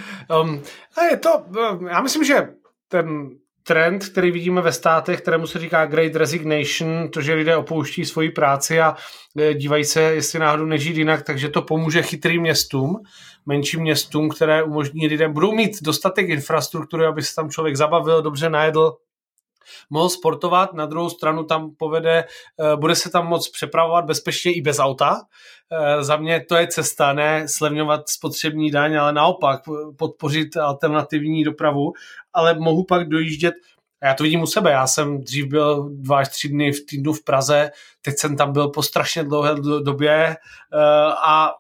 Um, a je to, já myslím, že ten trend, který vidíme ve státech, kterému se říká Great Resignation, to, že lidé opouští svoji práci a e, dívají se, jestli náhodou nežít jinak, takže to pomůže chytrým městům, menším městům, které umožní lidem, budou mít dostatek infrastruktury, aby se tam člověk zabavil, dobře najedl, mohl sportovat, na druhou stranu tam povede, e, bude se tam moc přepravovat bezpečně i bez auta. E, za mě to je cesta, ne slevňovat spotřební daň, ale naopak podpořit alternativní dopravu, ale mohu pak dojíždět já to vidím u sebe, já jsem dřív byl dva až tři dny v týdnu v Praze, teď jsem tam byl po strašně dlouhé době a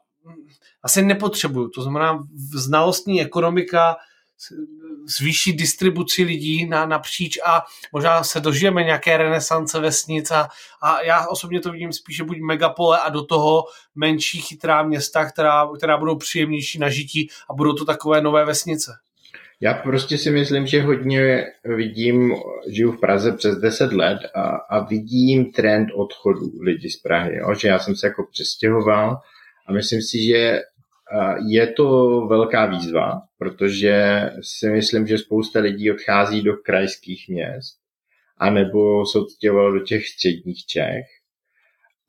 asi nepotřebuju. To znamená, znalostní ekonomika zvýšit distribuci lidí na, napříč a možná se dožijeme nějaké renesance vesnic a, a já osobně to vidím spíše buď megapole a do toho menší chytrá města, která, která budou příjemnější na žití a budou to takové nové vesnice. Já prostě si myslím, že hodně vidím, žiju v Praze přes 10 let a, a vidím trend odchodu lidí z Prahy. Jo? Že já jsem se jako přestěhoval a myslím si, že je to velká výzva, protože si myslím, že spousta lidí odchází do krajských měst anebo se odstěhovalo do těch středních Čech.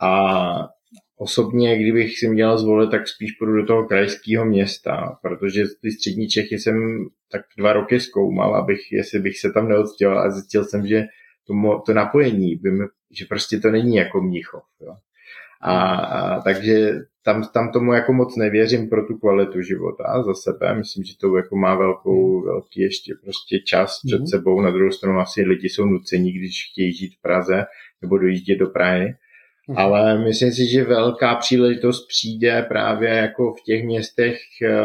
A osobně, kdybych si měl zvolit, tak spíš půjdu do toho krajského města, protože ty střední Čechy jsem tak dva roky zkoumal, abych, jestli bych se tam neodstěhoval a zjistil jsem, že to, to napojení, by mi, že prostě to není jako Mnichov. Jo. A, a takže tam, tam tomu jako moc nevěřím pro tu kvalitu života za sebe. Myslím, že to jako má velkou, hmm. velký ještě prostě čas před mm. sebou. Na druhou stranu asi lidi jsou nuceni, když chtějí žít v Praze nebo dojíždět do Prahy. Mm. Ale myslím si, že velká příležitost přijde právě jako v těch městech eh,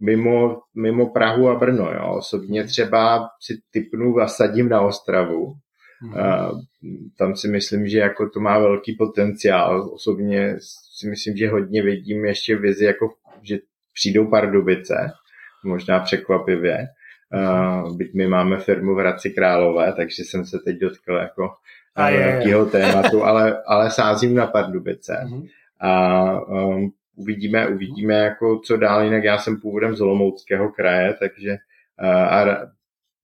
mimo, mimo Prahu a Brno. Jo. Osobně třeba si typnu a sadím na Ostravu, Mm-hmm. Tam si myslím, že jako to má velký potenciál. Osobně si myslím, že hodně vidím ještě vizi, jako, že přijdou Pardubice, možná překvapivě. Uh, byť my máme firmu v Hradci Králové, takže jsem se teď dotkl jako nějakého tématu, ale, ale sázím na Pardubice. Mm-hmm. A um, uvidíme, uvidíme jako co dál, jinak já jsem původem z Olomouckého kraje, takže a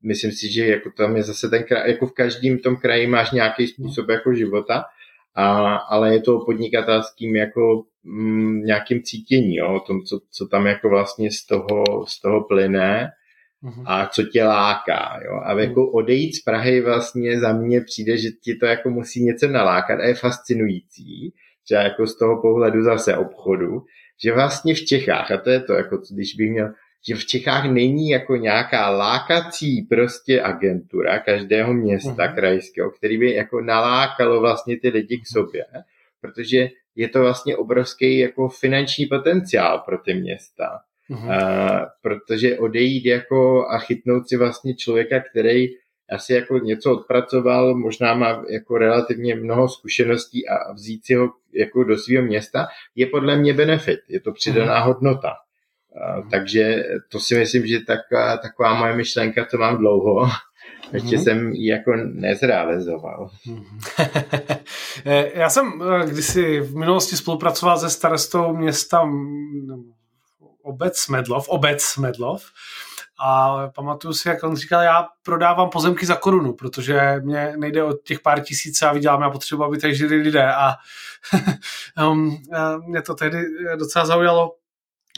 myslím si, že jako tam je zase ten kraj, jako v každém tom kraji máš nějaký způsob jako života, a, ale je to o podnikatelským jako mm, nějakým cítění, jo, o tom, co, co tam jako vlastně z toho, z toho plyne mhm. a co tě láká. Jo? A jako mhm. odejít z Prahy vlastně za mě přijde, že ti to jako musí něco nalákat a je fascinující, že jako z toho pohledu zase obchodu, že vlastně v Čechách, a to je to, jako když bych měl že v Čechách není jako nějaká lákací prostě agentura každého města uh-huh. krajského, který by jako nalákalo vlastně ty lidi k sobě, protože je to vlastně obrovský jako finanční potenciál pro ty města. Uh-huh. Uh, protože odejít jako a chytnout si vlastně člověka, který asi jako něco odpracoval, možná má jako relativně mnoho zkušeností a vzít si ho jako do svého města, je podle mě benefit, je to přidaná uh-huh. hodnota. Mhm. takže to si myslím, že taková, taková moje myšlenka, to mám dlouho. [laughs] Ještě mm-hmm. jsem ji jako nezrealizoval. [laughs] Já jsem eh, kdysi v minulosti spolupracoval se starostou města obec Medlov, obec Medlov, a pamatuju si, jak on říkal, já prodávám pozemky za korunu, protože mě nejde o těch pár tisíc a vydělám, já potřebuji, aby tady žili lidé. A [laughs] um, mě to tehdy docela zaujalo,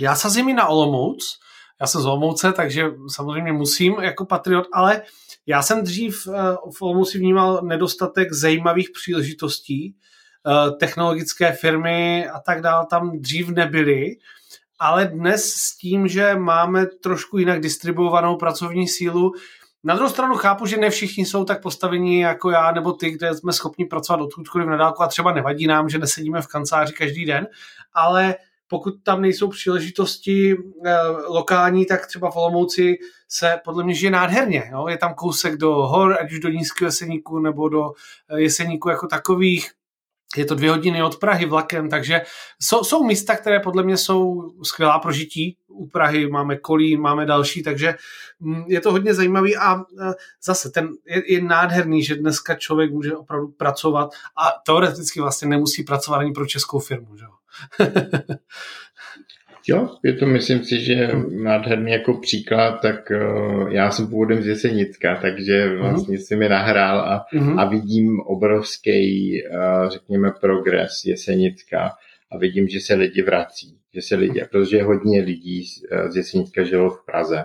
já sazím i na Olomouc, já jsem z Olomouce, takže samozřejmě musím jako patriot, ale já jsem dřív eh, v Olomouci vnímal nedostatek zajímavých příležitostí, eh, technologické firmy a tak dále tam dřív nebyly, ale dnes s tím, že máme trošku jinak distribuovanou pracovní sílu, na druhou stranu chápu, že ne všichni jsou tak postavení jako já nebo ty, kde jsme schopni pracovat odkudkoliv na dálku a třeba nevadí nám, že nesedíme v kanceláři každý den, ale pokud tam nejsou příležitosti eh, lokální, tak třeba v Olomouci se podle mě žije nádherně. Jo? Je tam kousek do hor, ať už do Nízkého jeseníku nebo do eh, jeseníku jako takových. Je to dvě hodiny od Prahy vlakem, takže jsou, jsou místa, které podle mě jsou skvělá prožití. U Prahy máme Kolín, máme další, takže mm, je to hodně zajímavý a eh, zase ten je, je nádherný, že dneska člověk může opravdu pracovat a teoreticky vlastně nemusí pracovat ani pro českou firmu. Že? [laughs] jo, je to, myslím si, že nádherný jako příklad, tak uh, já jsem původem z Jesenicka, takže mhm. vlastně uh-huh. si mi nahrál a, uh-huh. a vidím obrovský, uh, řekněme, progres Jesenicka a vidím, že se lidi vrací, že se lidi, protože hodně lidí z, z Jesenicka žilo v Praze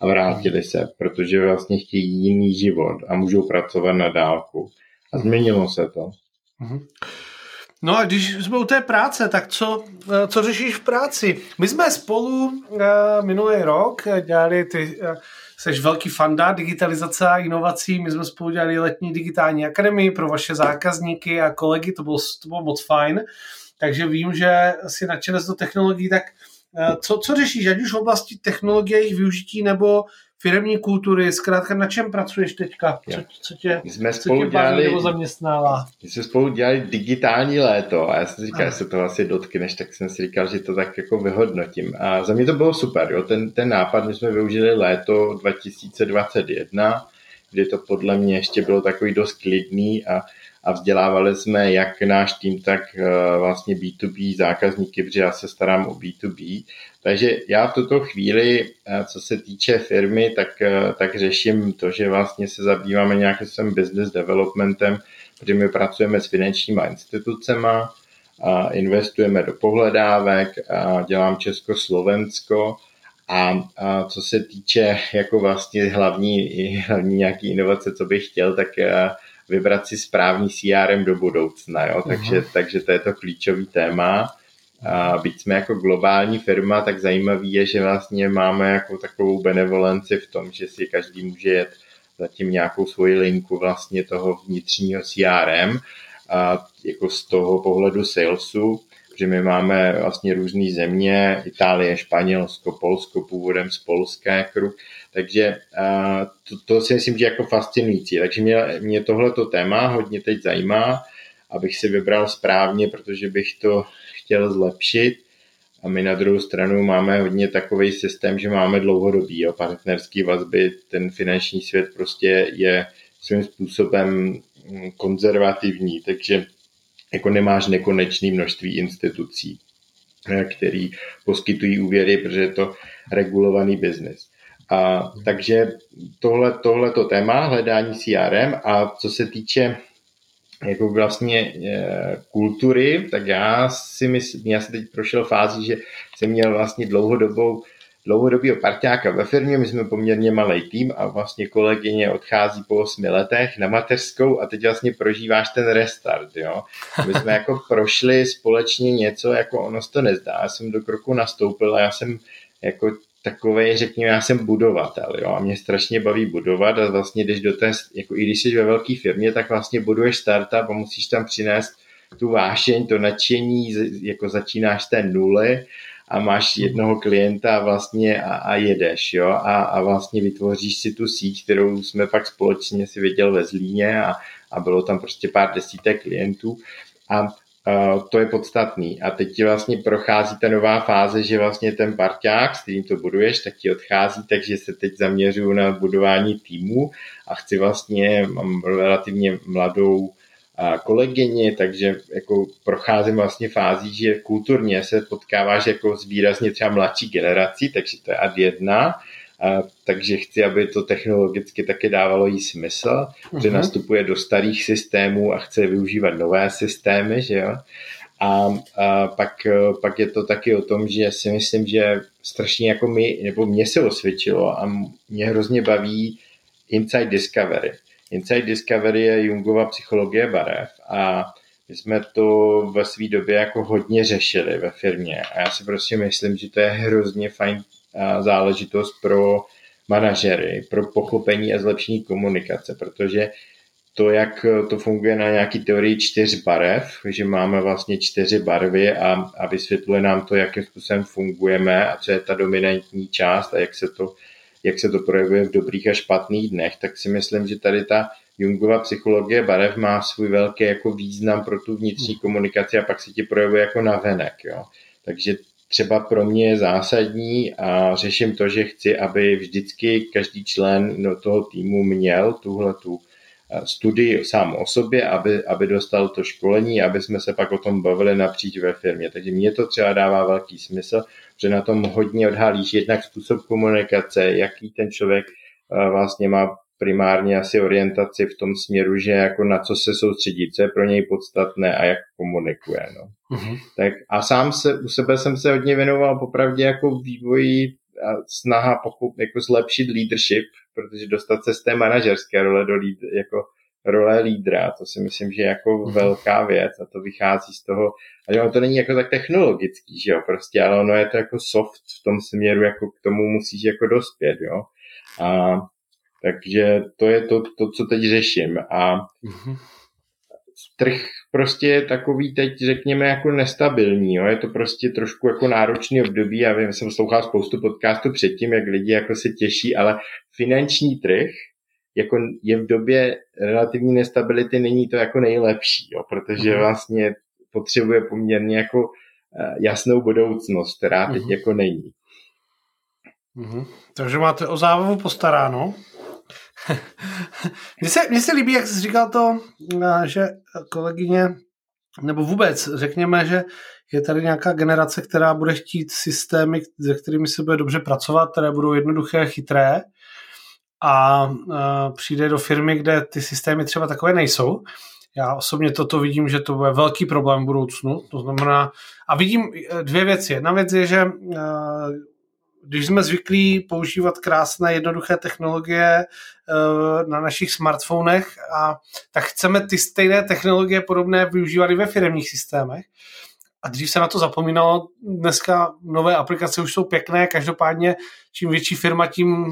a vrátili se, protože vlastně chtějí jiný život a můžou pracovat na dálku. A změnilo se to. Uh-huh. No a když jsme u té práce, tak co, eh, co řešíš v práci? My jsme spolu uh, minulý rok dělali ty, uh, seš velký fanda digitalizace a inovací, my jsme spolu dělali letní digitální akademii pro vaše zákazníky a kolegy, to bylo, to bylo moc fajn, takže vím, že si nadšenec do technologií, tak uh, co, co řešíš, ať už v oblasti technologie, jejich využití nebo firmní kultury, zkrátka na čem pracuješ teďka? Co, co tě, my jsme spolu co tě dělali, nebo zaměstnává? My jsme spolu dělali digitální léto a já jsem si říkal, že se to asi dotkneš, tak jsem si říkal, že to tak jako vyhodnotím. A za mě to bylo super, jo? Ten, ten nápad, my jsme využili léto 2021, kdy to podle mě ještě bylo takový dost klidný a a vzdělávali jsme jak náš tým, tak eh, vlastně B2B zákazníky, protože já se starám o B2B. Takže já v tuto chvíli, eh, co se týče firmy, tak, eh, tak řeším to, že vlastně se zabýváme nějakým svým business developmentem, protože my pracujeme s finančníma institucema, a investujeme do pohledávek, a dělám Česko-Slovensko, a, a co se týče jako vlastně hlavní, hlavní nějaký inovace, co bych chtěl, tak vybrat si správný CRM do budoucna, jo? Takže, takže to je to klíčový téma. A byť jsme jako globální firma, tak zajímavý je, že vlastně máme jako takovou benevolenci v tom, že si každý může jet zatím nějakou svoji linku vlastně toho vnitřního CRM a jako z toho pohledu salesu, že my máme vlastně různé země, Itálie, Španělsko, Polsko, původem z Polska kruh, takže to, to si myslím, že jako fascinující. Takže mě, mě tohleto téma hodně teď zajímá, abych si vybral správně, protože bych to chtěl zlepšit. A my na druhou stranu máme hodně takový systém, že máme dlouhodobý jo, partnerský vazby. Ten finanční svět prostě je svým způsobem konzervativní, takže jako nemáš nekonečné množství institucí. který poskytují úvěry, protože je to regulovaný biznis. A, takže tohle, tohleto téma, hledání CRM a co se týče jako vlastně e, kultury, tak já si myslím, já jsem teď prošel fázi, že jsem měl vlastně dlouhodobou dlouhodobého parťáka ve firmě, my jsme poměrně malý tým a vlastně kolegyně odchází po 8 letech na mateřskou a teď vlastně prožíváš ten restart, jo. My jsme [laughs] jako prošli společně něco, jako ono se to nezdá, já jsem do kroku nastoupil a já jsem jako takový, řekněme, já jsem budovatel, jo, a mě strašně baví budovat a vlastně když do té, jako i když jsi ve velké firmě, tak vlastně buduješ startup a musíš tam přinést tu vášeň, to nadšení, jako začínáš z té nuly a máš jednoho klienta vlastně a, a jedeš, jo, a, a vlastně vytvoříš si tu síť, kterou jsme pak společně si viděl ve Zlíně a, a bylo tam prostě pár desítek klientů a Uh, to je podstatný. A teď ti vlastně prochází ta nová fáze, že vlastně ten parťák, s kterým to buduješ, tak ti odchází, takže se teď zaměřuju na budování týmu a chci vlastně, mám relativně mladou kolegyně, takže jako procházím vlastně fází, že kulturně se potkáváš jako s výrazně třeba mladší generací, takže to je ad jedna, a, takže chci, aby to technologicky taky dávalo jí smysl, uh-huh. že mhm. nastupuje do starých systémů a chce využívat nové systémy, že jo. A, a pak, pak je to taky o tom, že si myslím, že strašně jako my, nebo mě se osvědčilo a mě hrozně baví Inside Discovery. Inside Discovery je Jungova psychologie barev a my jsme to ve své době jako hodně řešili ve firmě. A já si prostě myslím, že to je hrozně fajn záležitost pro manažery, pro pochopení a zlepšení komunikace, protože to, jak to funguje na nějaký teorii čtyř barev, že máme vlastně čtyři barvy a, a vysvětluje nám to, jakým způsobem fungujeme a co je ta dominantní část a jak se to jak se to projevuje v dobrých a špatných dnech, tak si myslím, že tady ta Jungova psychologie barev má svůj velký jako význam pro tu vnitřní komunikaci a pak se ti projevuje jako navenek. Jo. Takže třeba pro mě je zásadní a řeším to, že chci, aby vždycky každý člen no, toho týmu měl tuhle tu studii sám o sobě, aby, aby dostal to školení, aby jsme se pak o tom bavili napříč ve firmě. Takže mně to třeba dává velký smysl, že na tom hodně odhalíš jednak způsob komunikace, jaký ten člověk eh, vlastně má primárně asi orientaci v tom směru, že jako na co se soustředí, co je pro něj podstatné a jak komunikuje. No. Uh-huh. Tak a sám se, u sebe jsem se hodně věnoval popravdě jako vývoji a snaha pokud, jako zlepšit leadership, protože dostat se z té manažerské role do lead, jako role lídra, to si myslím, že je jako uh-huh. velká věc a to vychází z toho, a ono to není jako tak technologický, že jo, prostě, ale ono je to jako soft v tom směru, jako k tomu musíš jako dospět, jo. A takže to je to, to co teď řeším. A mm-hmm. trh prostě je takový teď, řekněme, jako nestabilní. Jo? Je to prostě trošku jako náročný období. Já vím, jsem slouchal spoustu podcastů předtím, jak lidi jako se těší, ale finanční trh jako je v době relativní nestability, není to jako nejlepší, jo? protože mm-hmm. vlastně potřebuje poměrně jako eh, jasnou budoucnost, která teď mm-hmm. jako není. Mm-hmm. Takže máte o zábavu postaráno? [laughs] mně, se, mně se líbí, jak jsi říkal to, eh, že kolegyně, nebo vůbec řekněme, že je tady nějaká generace, která bude chtít systémy, se kterými se bude dobře pracovat, které budou jednoduché, chytré a uh, přijde do firmy, kde ty systémy třeba takové nejsou. Já osobně toto vidím, že to bude velký problém v budoucnu. To znamená, a vidím eh, dvě věci. Jedna věc je, že když jsme zvyklí používat krásné, jednoduché technologie eh, na našich smartfonech, a tak chceme ty stejné technologie podobné využívat i ve firmních systémech. A dřív se na to zapomínalo, dneska nové aplikace už jsou pěkné, každopádně čím větší firma, tím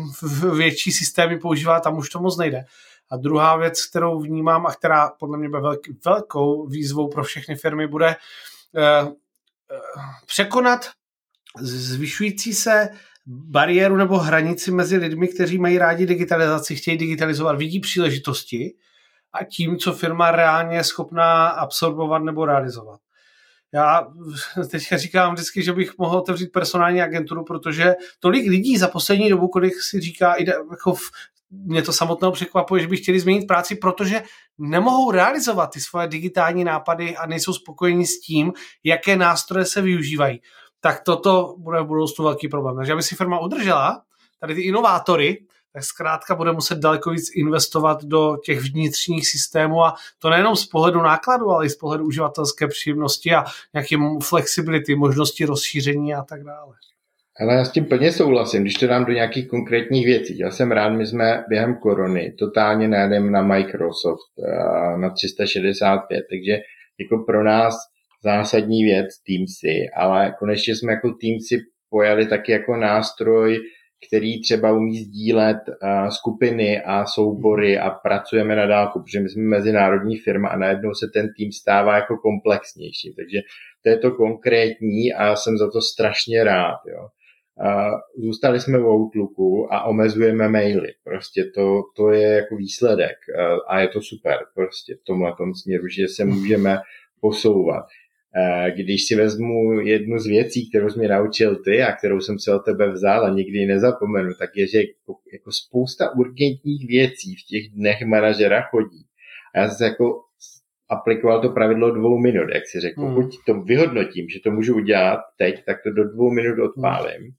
větší systémy používá, tam už to moc nejde. A druhá věc, kterou vnímám a která podle mě bude velkou výzvou pro všechny firmy, bude eh, eh, překonat zvyšující se bariéru nebo hranici mezi lidmi, kteří mají rádi digitalizaci, chtějí digitalizovat, vidí příležitosti a tím, co firma reálně je schopná absorbovat nebo realizovat. Já teďka říkám vždycky, že bych mohl otevřít personální agenturu, protože tolik lidí za poslední dobu, kolik si říká, jako v, mě to samotného překvapuje, že by chtěli změnit práci, protože nemohou realizovat ty svoje digitální nápady a nejsou spokojeni s tím, jaké nástroje se využívají. Tak toto bude v budoucnu velký problém. Takže aby si firma udržela tady ty inovátory, tak zkrátka bude muset daleko víc investovat do těch vnitřních systémů a to nejenom z pohledu nákladu, ale i z pohledu uživatelské příjemnosti a nějaké flexibility, možnosti rozšíření a tak dále. Ale já s tím plně souhlasím, když to dám do nějakých konkrétních věcí. Já jsem rád, my jsme během korony totálně najedeme na Microsoft, na 365, takže jako pro nás zásadní věc Teamsy, ale konečně jsme jako Teamsy pojali taky jako nástroj, který třeba umí sdílet uh, skupiny a soubory a pracujeme na dálku, protože my jsme mezinárodní firma a najednou se ten tým stává jako komplexnější. Takže to je to konkrétní a jsem za to strašně rád. Jo. Zůstali jsme v Outlooku a omezujeme maily. Prostě to, to je jako výsledek uh, a je to super prostě v tomhle směru, že se můžeme posouvat. Když si vezmu jednu z věcí, kterou jsi mě naučil ty a kterou jsem se od tebe vzal a nikdy ji nezapomenu, tak je, že jako spousta urgentních věcí v těch dnech manažera chodí. A já jsem jako aplikoval to pravidlo dvou minut, jak si řekl. Hmm. Pokud to vyhodnotím, že to můžu udělat teď, tak to do dvou minut odpálím.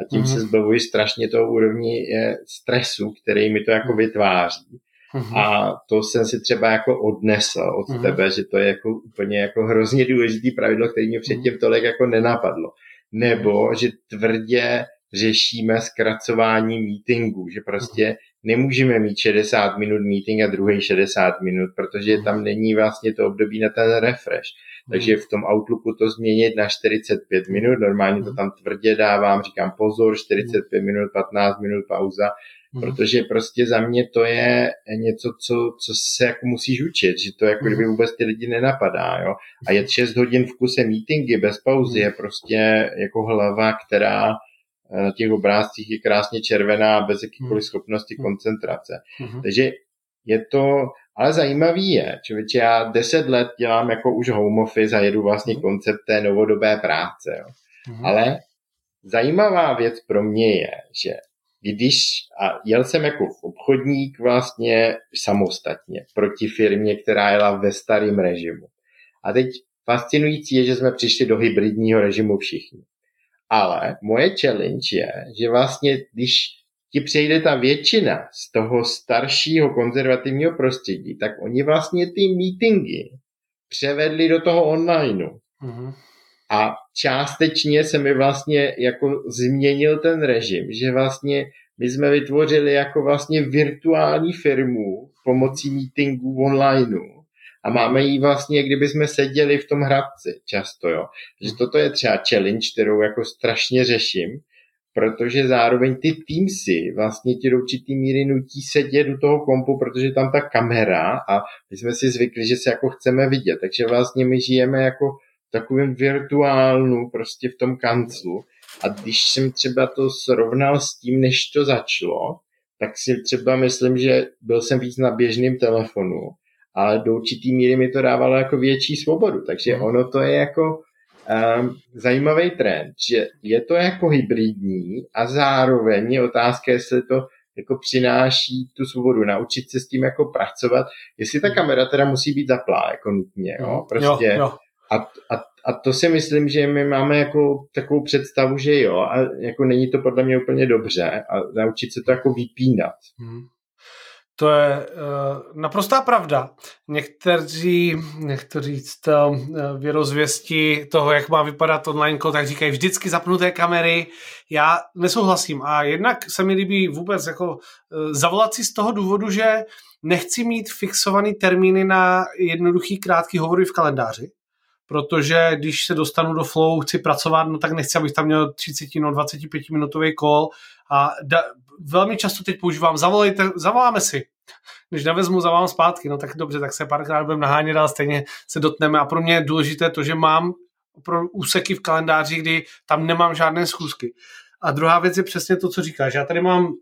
A tím hmm. se zbavuji strašně toho úrovni stresu, který mi to jako vytváří. Mm-hmm. A to jsem si třeba jako odnesl od mm-hmm. tebe, že to je jako úplně jako hrozně důležitý pravidlo, který mě předtím tolik jako nenapadlo. Nebo, že tvrdě řešíme zkracování meetingů, že prostě nemůžeme mít 60 minut meeting a druhý 60 minut, protože tam není vlastně to období na ten refresh. Takže v tom Outlooku to změnit na 45 minut, normálně to tam tvrdě dávám, říkám pozor, 45 minut, 15 minut pauza. Protože prostě za mě to je něco, co, co se jako musíš učit, že to jako kdyby mhm. vůbec ty lidi nenapadá, jo. A jet 6 hodin v kuse meetingy bez pauzy je prostě jako hlava, která eh, na těch obrázcích je krásně červená bez jakýkoliv mhm. schopnosti mhm. koncentrace. Takže je to, ale zajímavý je, člověče, já deset let dělám jako už home office a jedu vlastně koncept té novodobé práce, jo. Ale zajímavá věc pro mě je, že když a jel jsem jako obchodník vlastně samostatně proti firmě, která jela ve starém režimu. A teď fascinující je, že jsme přišli do hybridního režimu všichni. Ale moje challenge je, že vlastně, když ti přejde ta většina z toho staršího konzervativního prostředí, tak oni vlastně ty meetingy převedli do toho onlineu. Mm-hmm. A částečně se mi vlastně jako změnil ten režim, že vlastně my jsme vytvořili jako vlastně virtuální firmu pomocí meetingů online a máme ji vlastně, kdyby jsme seděli v tom hradci často, jo. Že toto je třeba challenge, kterou jako strašně řeším, protože zároveň ty Teamsy vlastně ti do určitý míry nutí sedět u toho kompu, protože tam ta kamera a my jsme si zvykli, že se jako chceme vidět, takže vlastně my žijeme jako takovým virtuálnu prostě v tom kanclu. A když jsem třeba to srovnal s tím, než to začalo, tak si třeba myslím, že byl jsem víc na běžném telefonu, ale do určitý míry mi to dávalo jako větší svobodu. Takže mhm. ono to je jako um, zajímavý trend, že je to jako hybridní a zároveň je otázka, jestli to jako přináší tu svobodu, naučit se s tím jako pracovat, jestli ta mhm. kamera teda musí být zaplá, jako nutně, jo, prostě jo, jo. A, a, a to si myslím, že my máme jako takovou představu, že jo, a jako není to podle mě úplně dobře a naučit se to jako vypínat. Hmm. To je uh, naprostá pravda. Někteří, někteří to uh, věrozvěsti toho, jak má vypadat online tak říkají vždycky zapnuté kamery. Já nesouhlasím a jednak se mi líbí vůbec jako uh, zavolat si z toho důvodu, že nechci mít fixovaný termíny na jednoduchý krátký hovory v kalendáři protože když se dostanu do flow, chci pracovat, no tak nechci, abych tam měl 30 no 25 minutový call a da, velmi často teď používám, zavolejte, zavoláme si. Když nevezmu, zavolám zpátky, no tak dobře, tak se párkrát budeme nahánět, ale stejně se dotneme. A pro mě je důležité to, že mám pro úseky v kalendáři, kdy tam nemám žádné schůzky. A druhá věc je přesně to, co říkáš. Já tady mám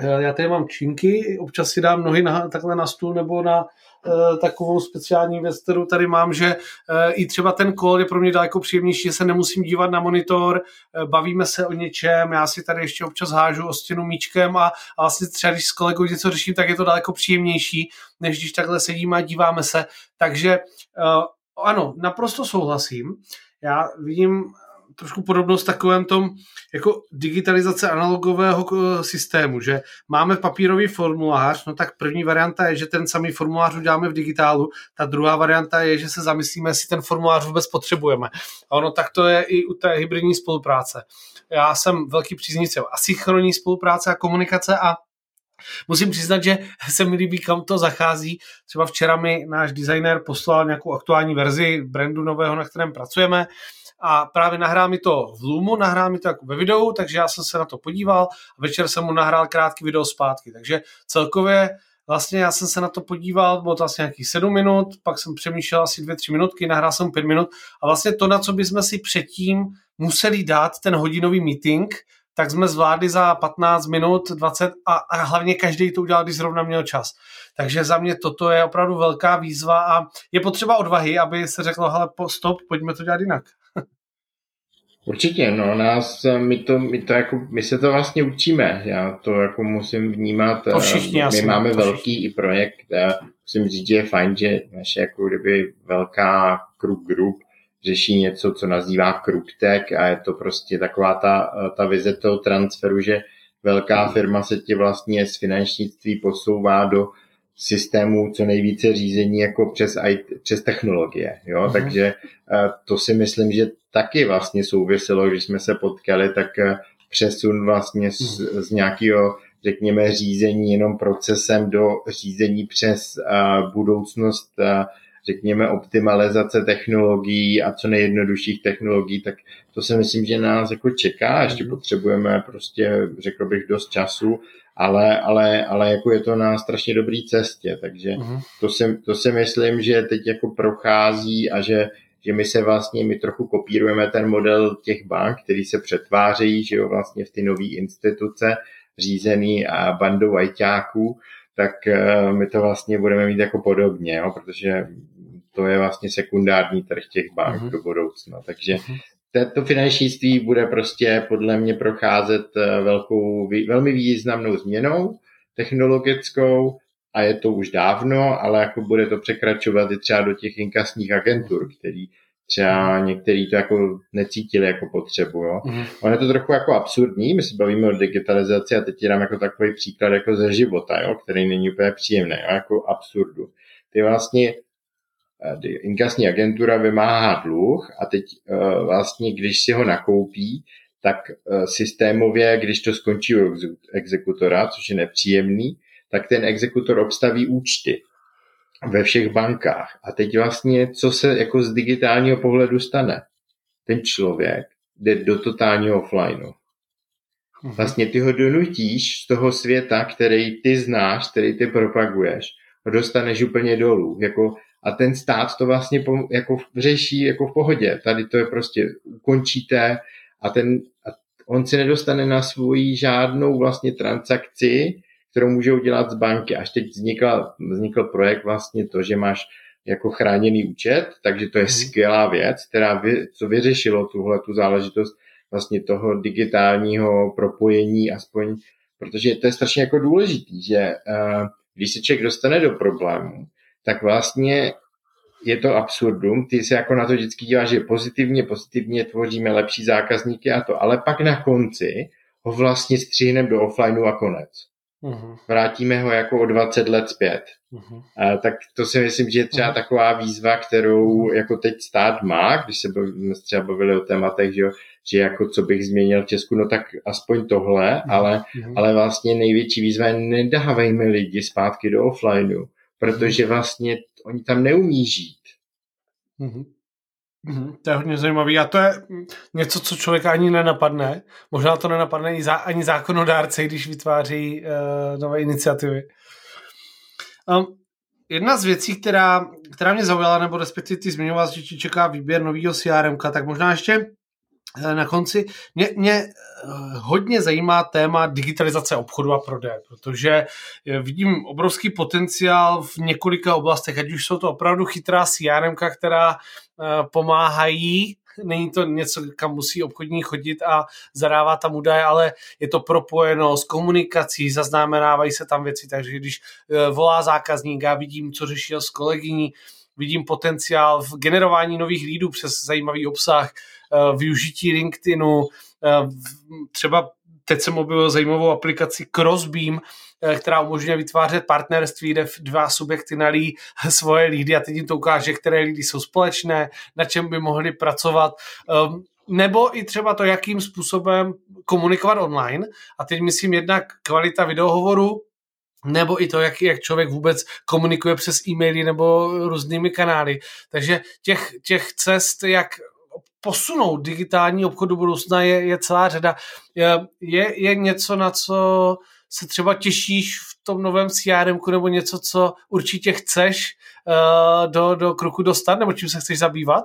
eh, já tady mám činky, občas si dám nohy na, takhle na stůl nebo na, takovou speciální věc, kterou tady mám, že eh, i třeba ten kol je pro mě daleko příjemnější, že se nemusím dívat na monitor, eh, bavíme se o něčem, já si tady ještě občas hážu o stěnu míčkem a, a vlastně třeba když s kolegou něco řeším, tak je to daleko příjemnější, než když takhle sedíme a díváme se. Takže ano, naprosto souhlasím. Já vidím trošku podobnost takovém tom jako digitalizace analogového eh, systému, že máme papírový formulář, no tak první varianta je, že ten samý formulář uděláme v digitálu, ta druhá varianta je, že se zamyslíme, jestli ten formulář vůbec potřebujeme. A ono tak to je i u té hybridní spolupráce. Já jsem velký příznivce asynchronní spolupráce a komunikace a Musím přiznat, že [laughs] se mi líbí, kam to zachází. Třeba včera mi náš designer poslal nějakou aktuální verzi brandu nového, na kterém pracujeme a právě nahrál mi to v Loomu, nahrál mi to jako ve videu, takže já jsem se na to podíval a večer jsem mu nahrál krátký video zpátky. Takže celkově vlastně já jsem se na to podíval, bylo to asi nějakých 7 minut, pak jsem přemýšlel asi 2-3 minutky, nahrál jsem 5 minut a vlastně to, na co bychom si předtím museli dát ten hodinový meeting, tak jsme zvládli za 15 minut, 20 a, a hlavně každý to udělal, když zrovna měl čas. Takže za mě toto je opravdu velká výzva a je potřeba odvahy, aby se řeklo, hele, stop, pojďme to dělat jinak. Určitě, no, nás, my to, my to jako, my se to vlastně učíme, já to jako musím vnímat. To všichni, my máme velký i projekt, musím říct, že je fajn, že naše jako kdyby velká kruk group řeší něco, co nazývá KrupTech a je to prostě taková ta, ta vize toho transferu, že velká firma se ti vlastně z finančnictví posouvá do systému co nejvíce řízení jako přes, IT, přes technologie. Jo? Uh-huh. Takže eh, to si myslím, že taky vlastně souviselo, když jsme se potkali, tak eh, přesun vlastně z, uh-huh. z nějakého řekněme, řízení jenom procesem do řízení přes uh, budoucnost uh, řekněme, optimalizace technologií a co nejjednodušších technologií, tak to si myslím, že nás jako čeká. Ještě mhm. potřebujeme prostě, řekl bych, dost času, ale, ale, ale jako je to na strašně dobrý cestě, takže uh-huh. to, si, to si myslím, že teď jako prochází a že, že my se vlastně, my trochu kopírujeme ten model těch bank, který se přetvářejí, že jo, vlastně v ty nové instituce, řízený a bandou ajťáků, tak uh, my to vlastně budeme mít jako podobně, jo, protože to je vlastně sekundární trh těch bank uh-huh. do budoucna. Takže uh-huh. To finančnictví bude prostě podle mě procházet eh, velkou, velmi významnou změnou technologickou a je to už dávno, ale jako bude to překračovat i třeba do těch inkasních agentur, který třeba některý to jako necítili jako potřebu. Jo. Mm. Ono je to trochu jako absurdní, my se bavíme o digitalizaci a teď dám jako takový příklad jako ze života, jo, který není úplně příjemný, jo, jako absurdu. Ty vlastně inkasní agentura vymáhá dluh a teď eh, vlastně, když si ho nakoupí, tak eh, systémově, když to skončí u exekutora, což je nepříjemný, tak ten exekutor obstaví účty ve všech bankách. A teď vlastně, co se jako z digitálního pohledu stane? Ten člověk jde do totálního offlineu. Mhm. Vlastně ty ho donutíš z toho světa, který ty znáš, který ty propaguješ, ho dostaneš úplně dolů. Jako a ten stát to vlastně po, jako řeší jako v pohodě. Tady to je prostě ukončíte a ten a on si nedostane na svoji žádnou vlastně transakci, kterou může udělat z banky. Až teď vznikl, vznikl projekt vlastně to, že máš jako chráněný účet, takže to je mhm. skvělá věc, která vy, co vyřešilo tuhle tu záležitost vlastně toho digitálního propojení aspoň, protože to je strašně jako důležitý, že uh, když se člověk dostane do problému, tak vlastně je to absurdum. Ty se jako na to vždycky díváš, že pozitivně, pozitivně tvoříme lepší zákazníky a to, ale pak na konci ho vlastně stříhneme do offlineu a konec. Uh-huh. Vrátíme ho jako o 20 let zpět. Uh-huh. A, tak to si myslím, že je třeba uh-huh. taková výzva, kterou jako teď stát má, když se bavili, třeba bavili o tématech, že, že jako co bych změnil v Česku, no tak aspoň tohle, uh-huh. ale, ale vlastně největší výzva je nedávejme lidi zpátky do offlineu, protože vlastně oni tam neumí žít. Mm-hmm. To je hodně zajímavé. A to je něco, co člověka ani nenapadne. Možná to nenapadne ani zákonodárce, když vytváří uh, nové iniciativy. Um, jedna z věcí, která, která mě zaujala, nebo respektive ty zmiňoval, že ti čeká výběr nového CRM, tak možná ještě na konci. Mě, mě eh, hodně zajímá téma digitalizace obchodu a prodeje, protože eh, vidím obrovský potenciál v několika oblastech, ať už jsou to opravdu chytrá CRM, která pomáhají není to něco, kam musí obchodní chodit a zadávat tam údaje, ale je to propojeno s komunikací, zaznamenávají se tam věci, takže když volá zákazník, já vidím, co řešil s kolegyní, vidím potenciál v generování nových lídů přes zajímavý obsah, využití LinkedInu, uh, třeba teď jsem objevil zajímavou aplikaci Crossbeam, která umožňuje vytvářet partnerství, kde dva subjekty nalí svoje lídy a teď jim to ukáže, které lídy jsou společné, na čem by mohli pracovat. Nebo i třeba to, jakým způsobem komunikovat online. A teď myslím jednak kvalita videohovoru, nebo i to, jak, jak člověk vůbec komunikuje přes e-maily nebo různými kanály. Takže těch, těch cest, jak posunout digitální obchod do budoucna je, je celá řada. Je, je něco, na co se třeba těšíš v tom novém CRM nebo něco, co určitě chceš uh, do, do kroku dostat, nebo čím se chceš zabývat?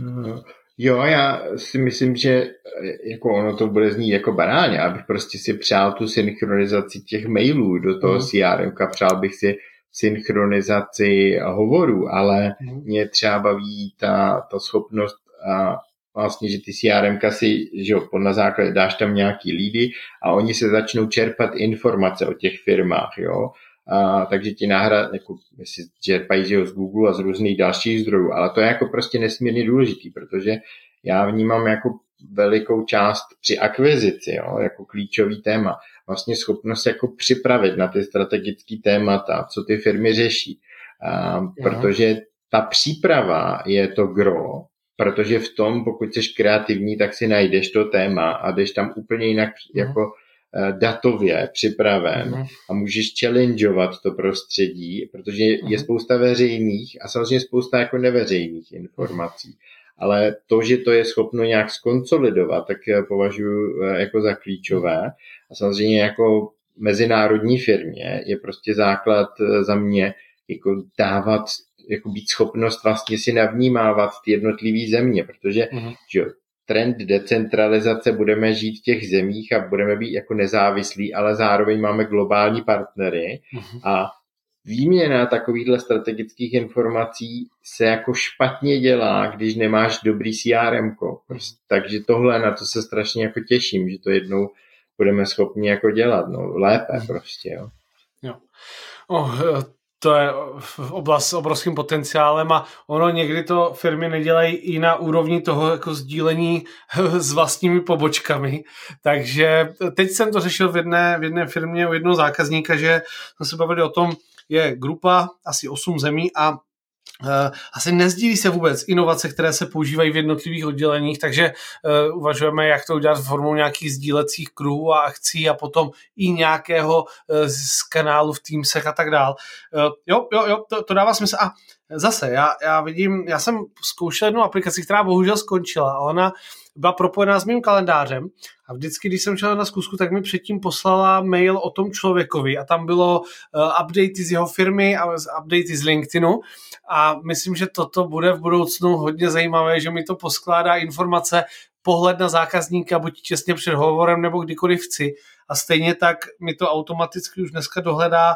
No, Jo, já si myslím, že eh, jako ono to bude znít jako banálně, abych prostě si přál tu synchronizaci těch mailů do toho mm. CRM, přál bych si synchronizaci hovorů, ale mm. mě třeba baví ta, ta schopnost a vlastně, že ty CRM si, že jo, na základě dáš tam nějaký lídy a oni se začnou čerpat informace o těch firmách, jo a, takže ti náhrad, jako, si čerpají že z Google a z různých dalších zdrojů, ale to je jako prostě nesmírně důležitý, protože já vnímám jako velikou část při akvizici, jo, jako klíčový téma. Vlastně schopnost jako připravit na ty strategické témata, co ty firmy řeší. A, protože ta příprava je to gro, protože v tom, pokud jsi kreativní, tak si najdeš to téma a jdeš tam úplně jinak jako Eh, datově připraven mm. a můžeš challengeovat to prostředí, protože je mm. spousta veřejných a samozřejmě spousta jako neveřejných informací. Ale to, že to je schopno nějak skonsolidovat, tak považuji eh, jako za klíčové. A samozřejmě jako mezinárodní firmě je prostě základ eh, za mě jako dávat jako být schopnost vlastně si navnímávat ty jednotlivé země, protože mm. že trend decentralizace budeme žít v těch zemích a budeme být jako nezávislí, ale zároveň máme globální partnery uh-huh. a výměna takovýchhle strategických informací se jako špatně dělá, když nemáš dobrý CRM. Prostě, takže tohle na to se strašně jako těším, že to jednou budeme schopni jako dělat, no lépe uh-huh. prostě, jo. jo. Oh, to je oblast s obrovským potenciálem a ono někdy to firmy nedělají i na úrovni toho jako sdílení [laughs] s vlastními pobočkami. Takže teď jsem to řešil v jedné, v jedné firmě u jednoho zákazníka, že jsme se bavili o tom, je grupa asi 8 zemí a asi nezdílí se vůbec inovace, které se používají v jednotlivých odděleních, takže uh, uvažujeme, jak to udělat formou nějakých sdílecích kruhů a akcí a potom i nějakého uh, z kanálu v Teamsech a tak dál. Jo, jo, jo, to, to dává smysl. A zase, já, já vidím, já jsem zkoušel jednu aplikaci, která bohužel skončila a ona byla propojená s mým kalendářem. A vždycky, když jsem šel na zkusku, tak mi předtím poslala mail o tom člověkovi. A tam bylo uh, updaty z jeho firmy a updaty z LinkedInu. A myslím, že toto bude v budoucnu hodně zajímavé, že mi to poskládá informace, pohled na zákazníka, buď těsně před hovorem nebo kdykoliv chci. A stejně tak mi to automaticky už dneska dohledá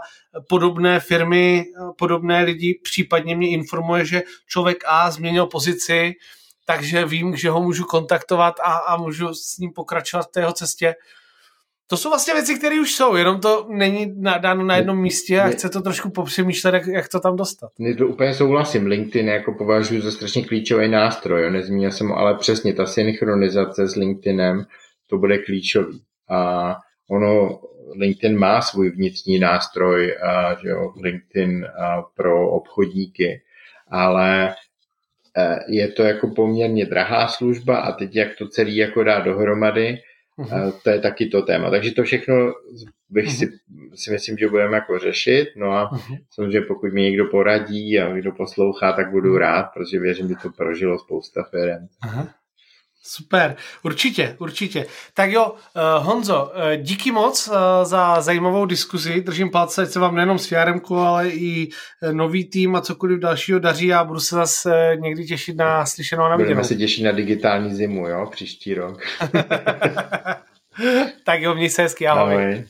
podobné firmy, podobné lidi, případně mě informuje, že člověk A změnil pozici, takže vím, že ho můžu kontaktovat a, a můžu s ním pokračovat v té jeho cestě. To jsou vlastně věci, které už jsou, jenom to není dáno na jednom místě a chce to trošku popřemýšlet, jak, jak to tam dostat. Ne, to úplně souhlasím. LinkedIn jako považuji za strašně klíčový nástroj. Nezmínil jsem ho, ale přesně ta synchronizace s LinkedInem, to bude klíčový. A ono, LinkedIn má svůj vnitřní nástroj, a, že jo, LinkedIn a, pro obchodníky, ale je to jako poměrně drahá služba a teď jak to celý jako dá dohromady, Uh-huh. To je taky to téma. Takže to všechno bych uh-huh. si, si myslím, že budeme jako řešit. No a uh-huh. samozřejmě pokud mi někdo poradí a někdo poslouchá, tak budu rád, protože věřím, že to prožilo spousta firm. Uh-huh. Super, určitě, určitě. Tak jo, uh, Honzo, uh, díky moc uh, za zajímavou diskuzi. Držím palce, ať se vám nejenom s CRM, ale i nový tým a cokoliv dalšího daří a budu se zase někdy těšit na slyšenou na Budeme se těšit na digitální zimu, jo, příští rok. [laughs] [laughs] tak jo, měj se hezky, ahoj. ahoj.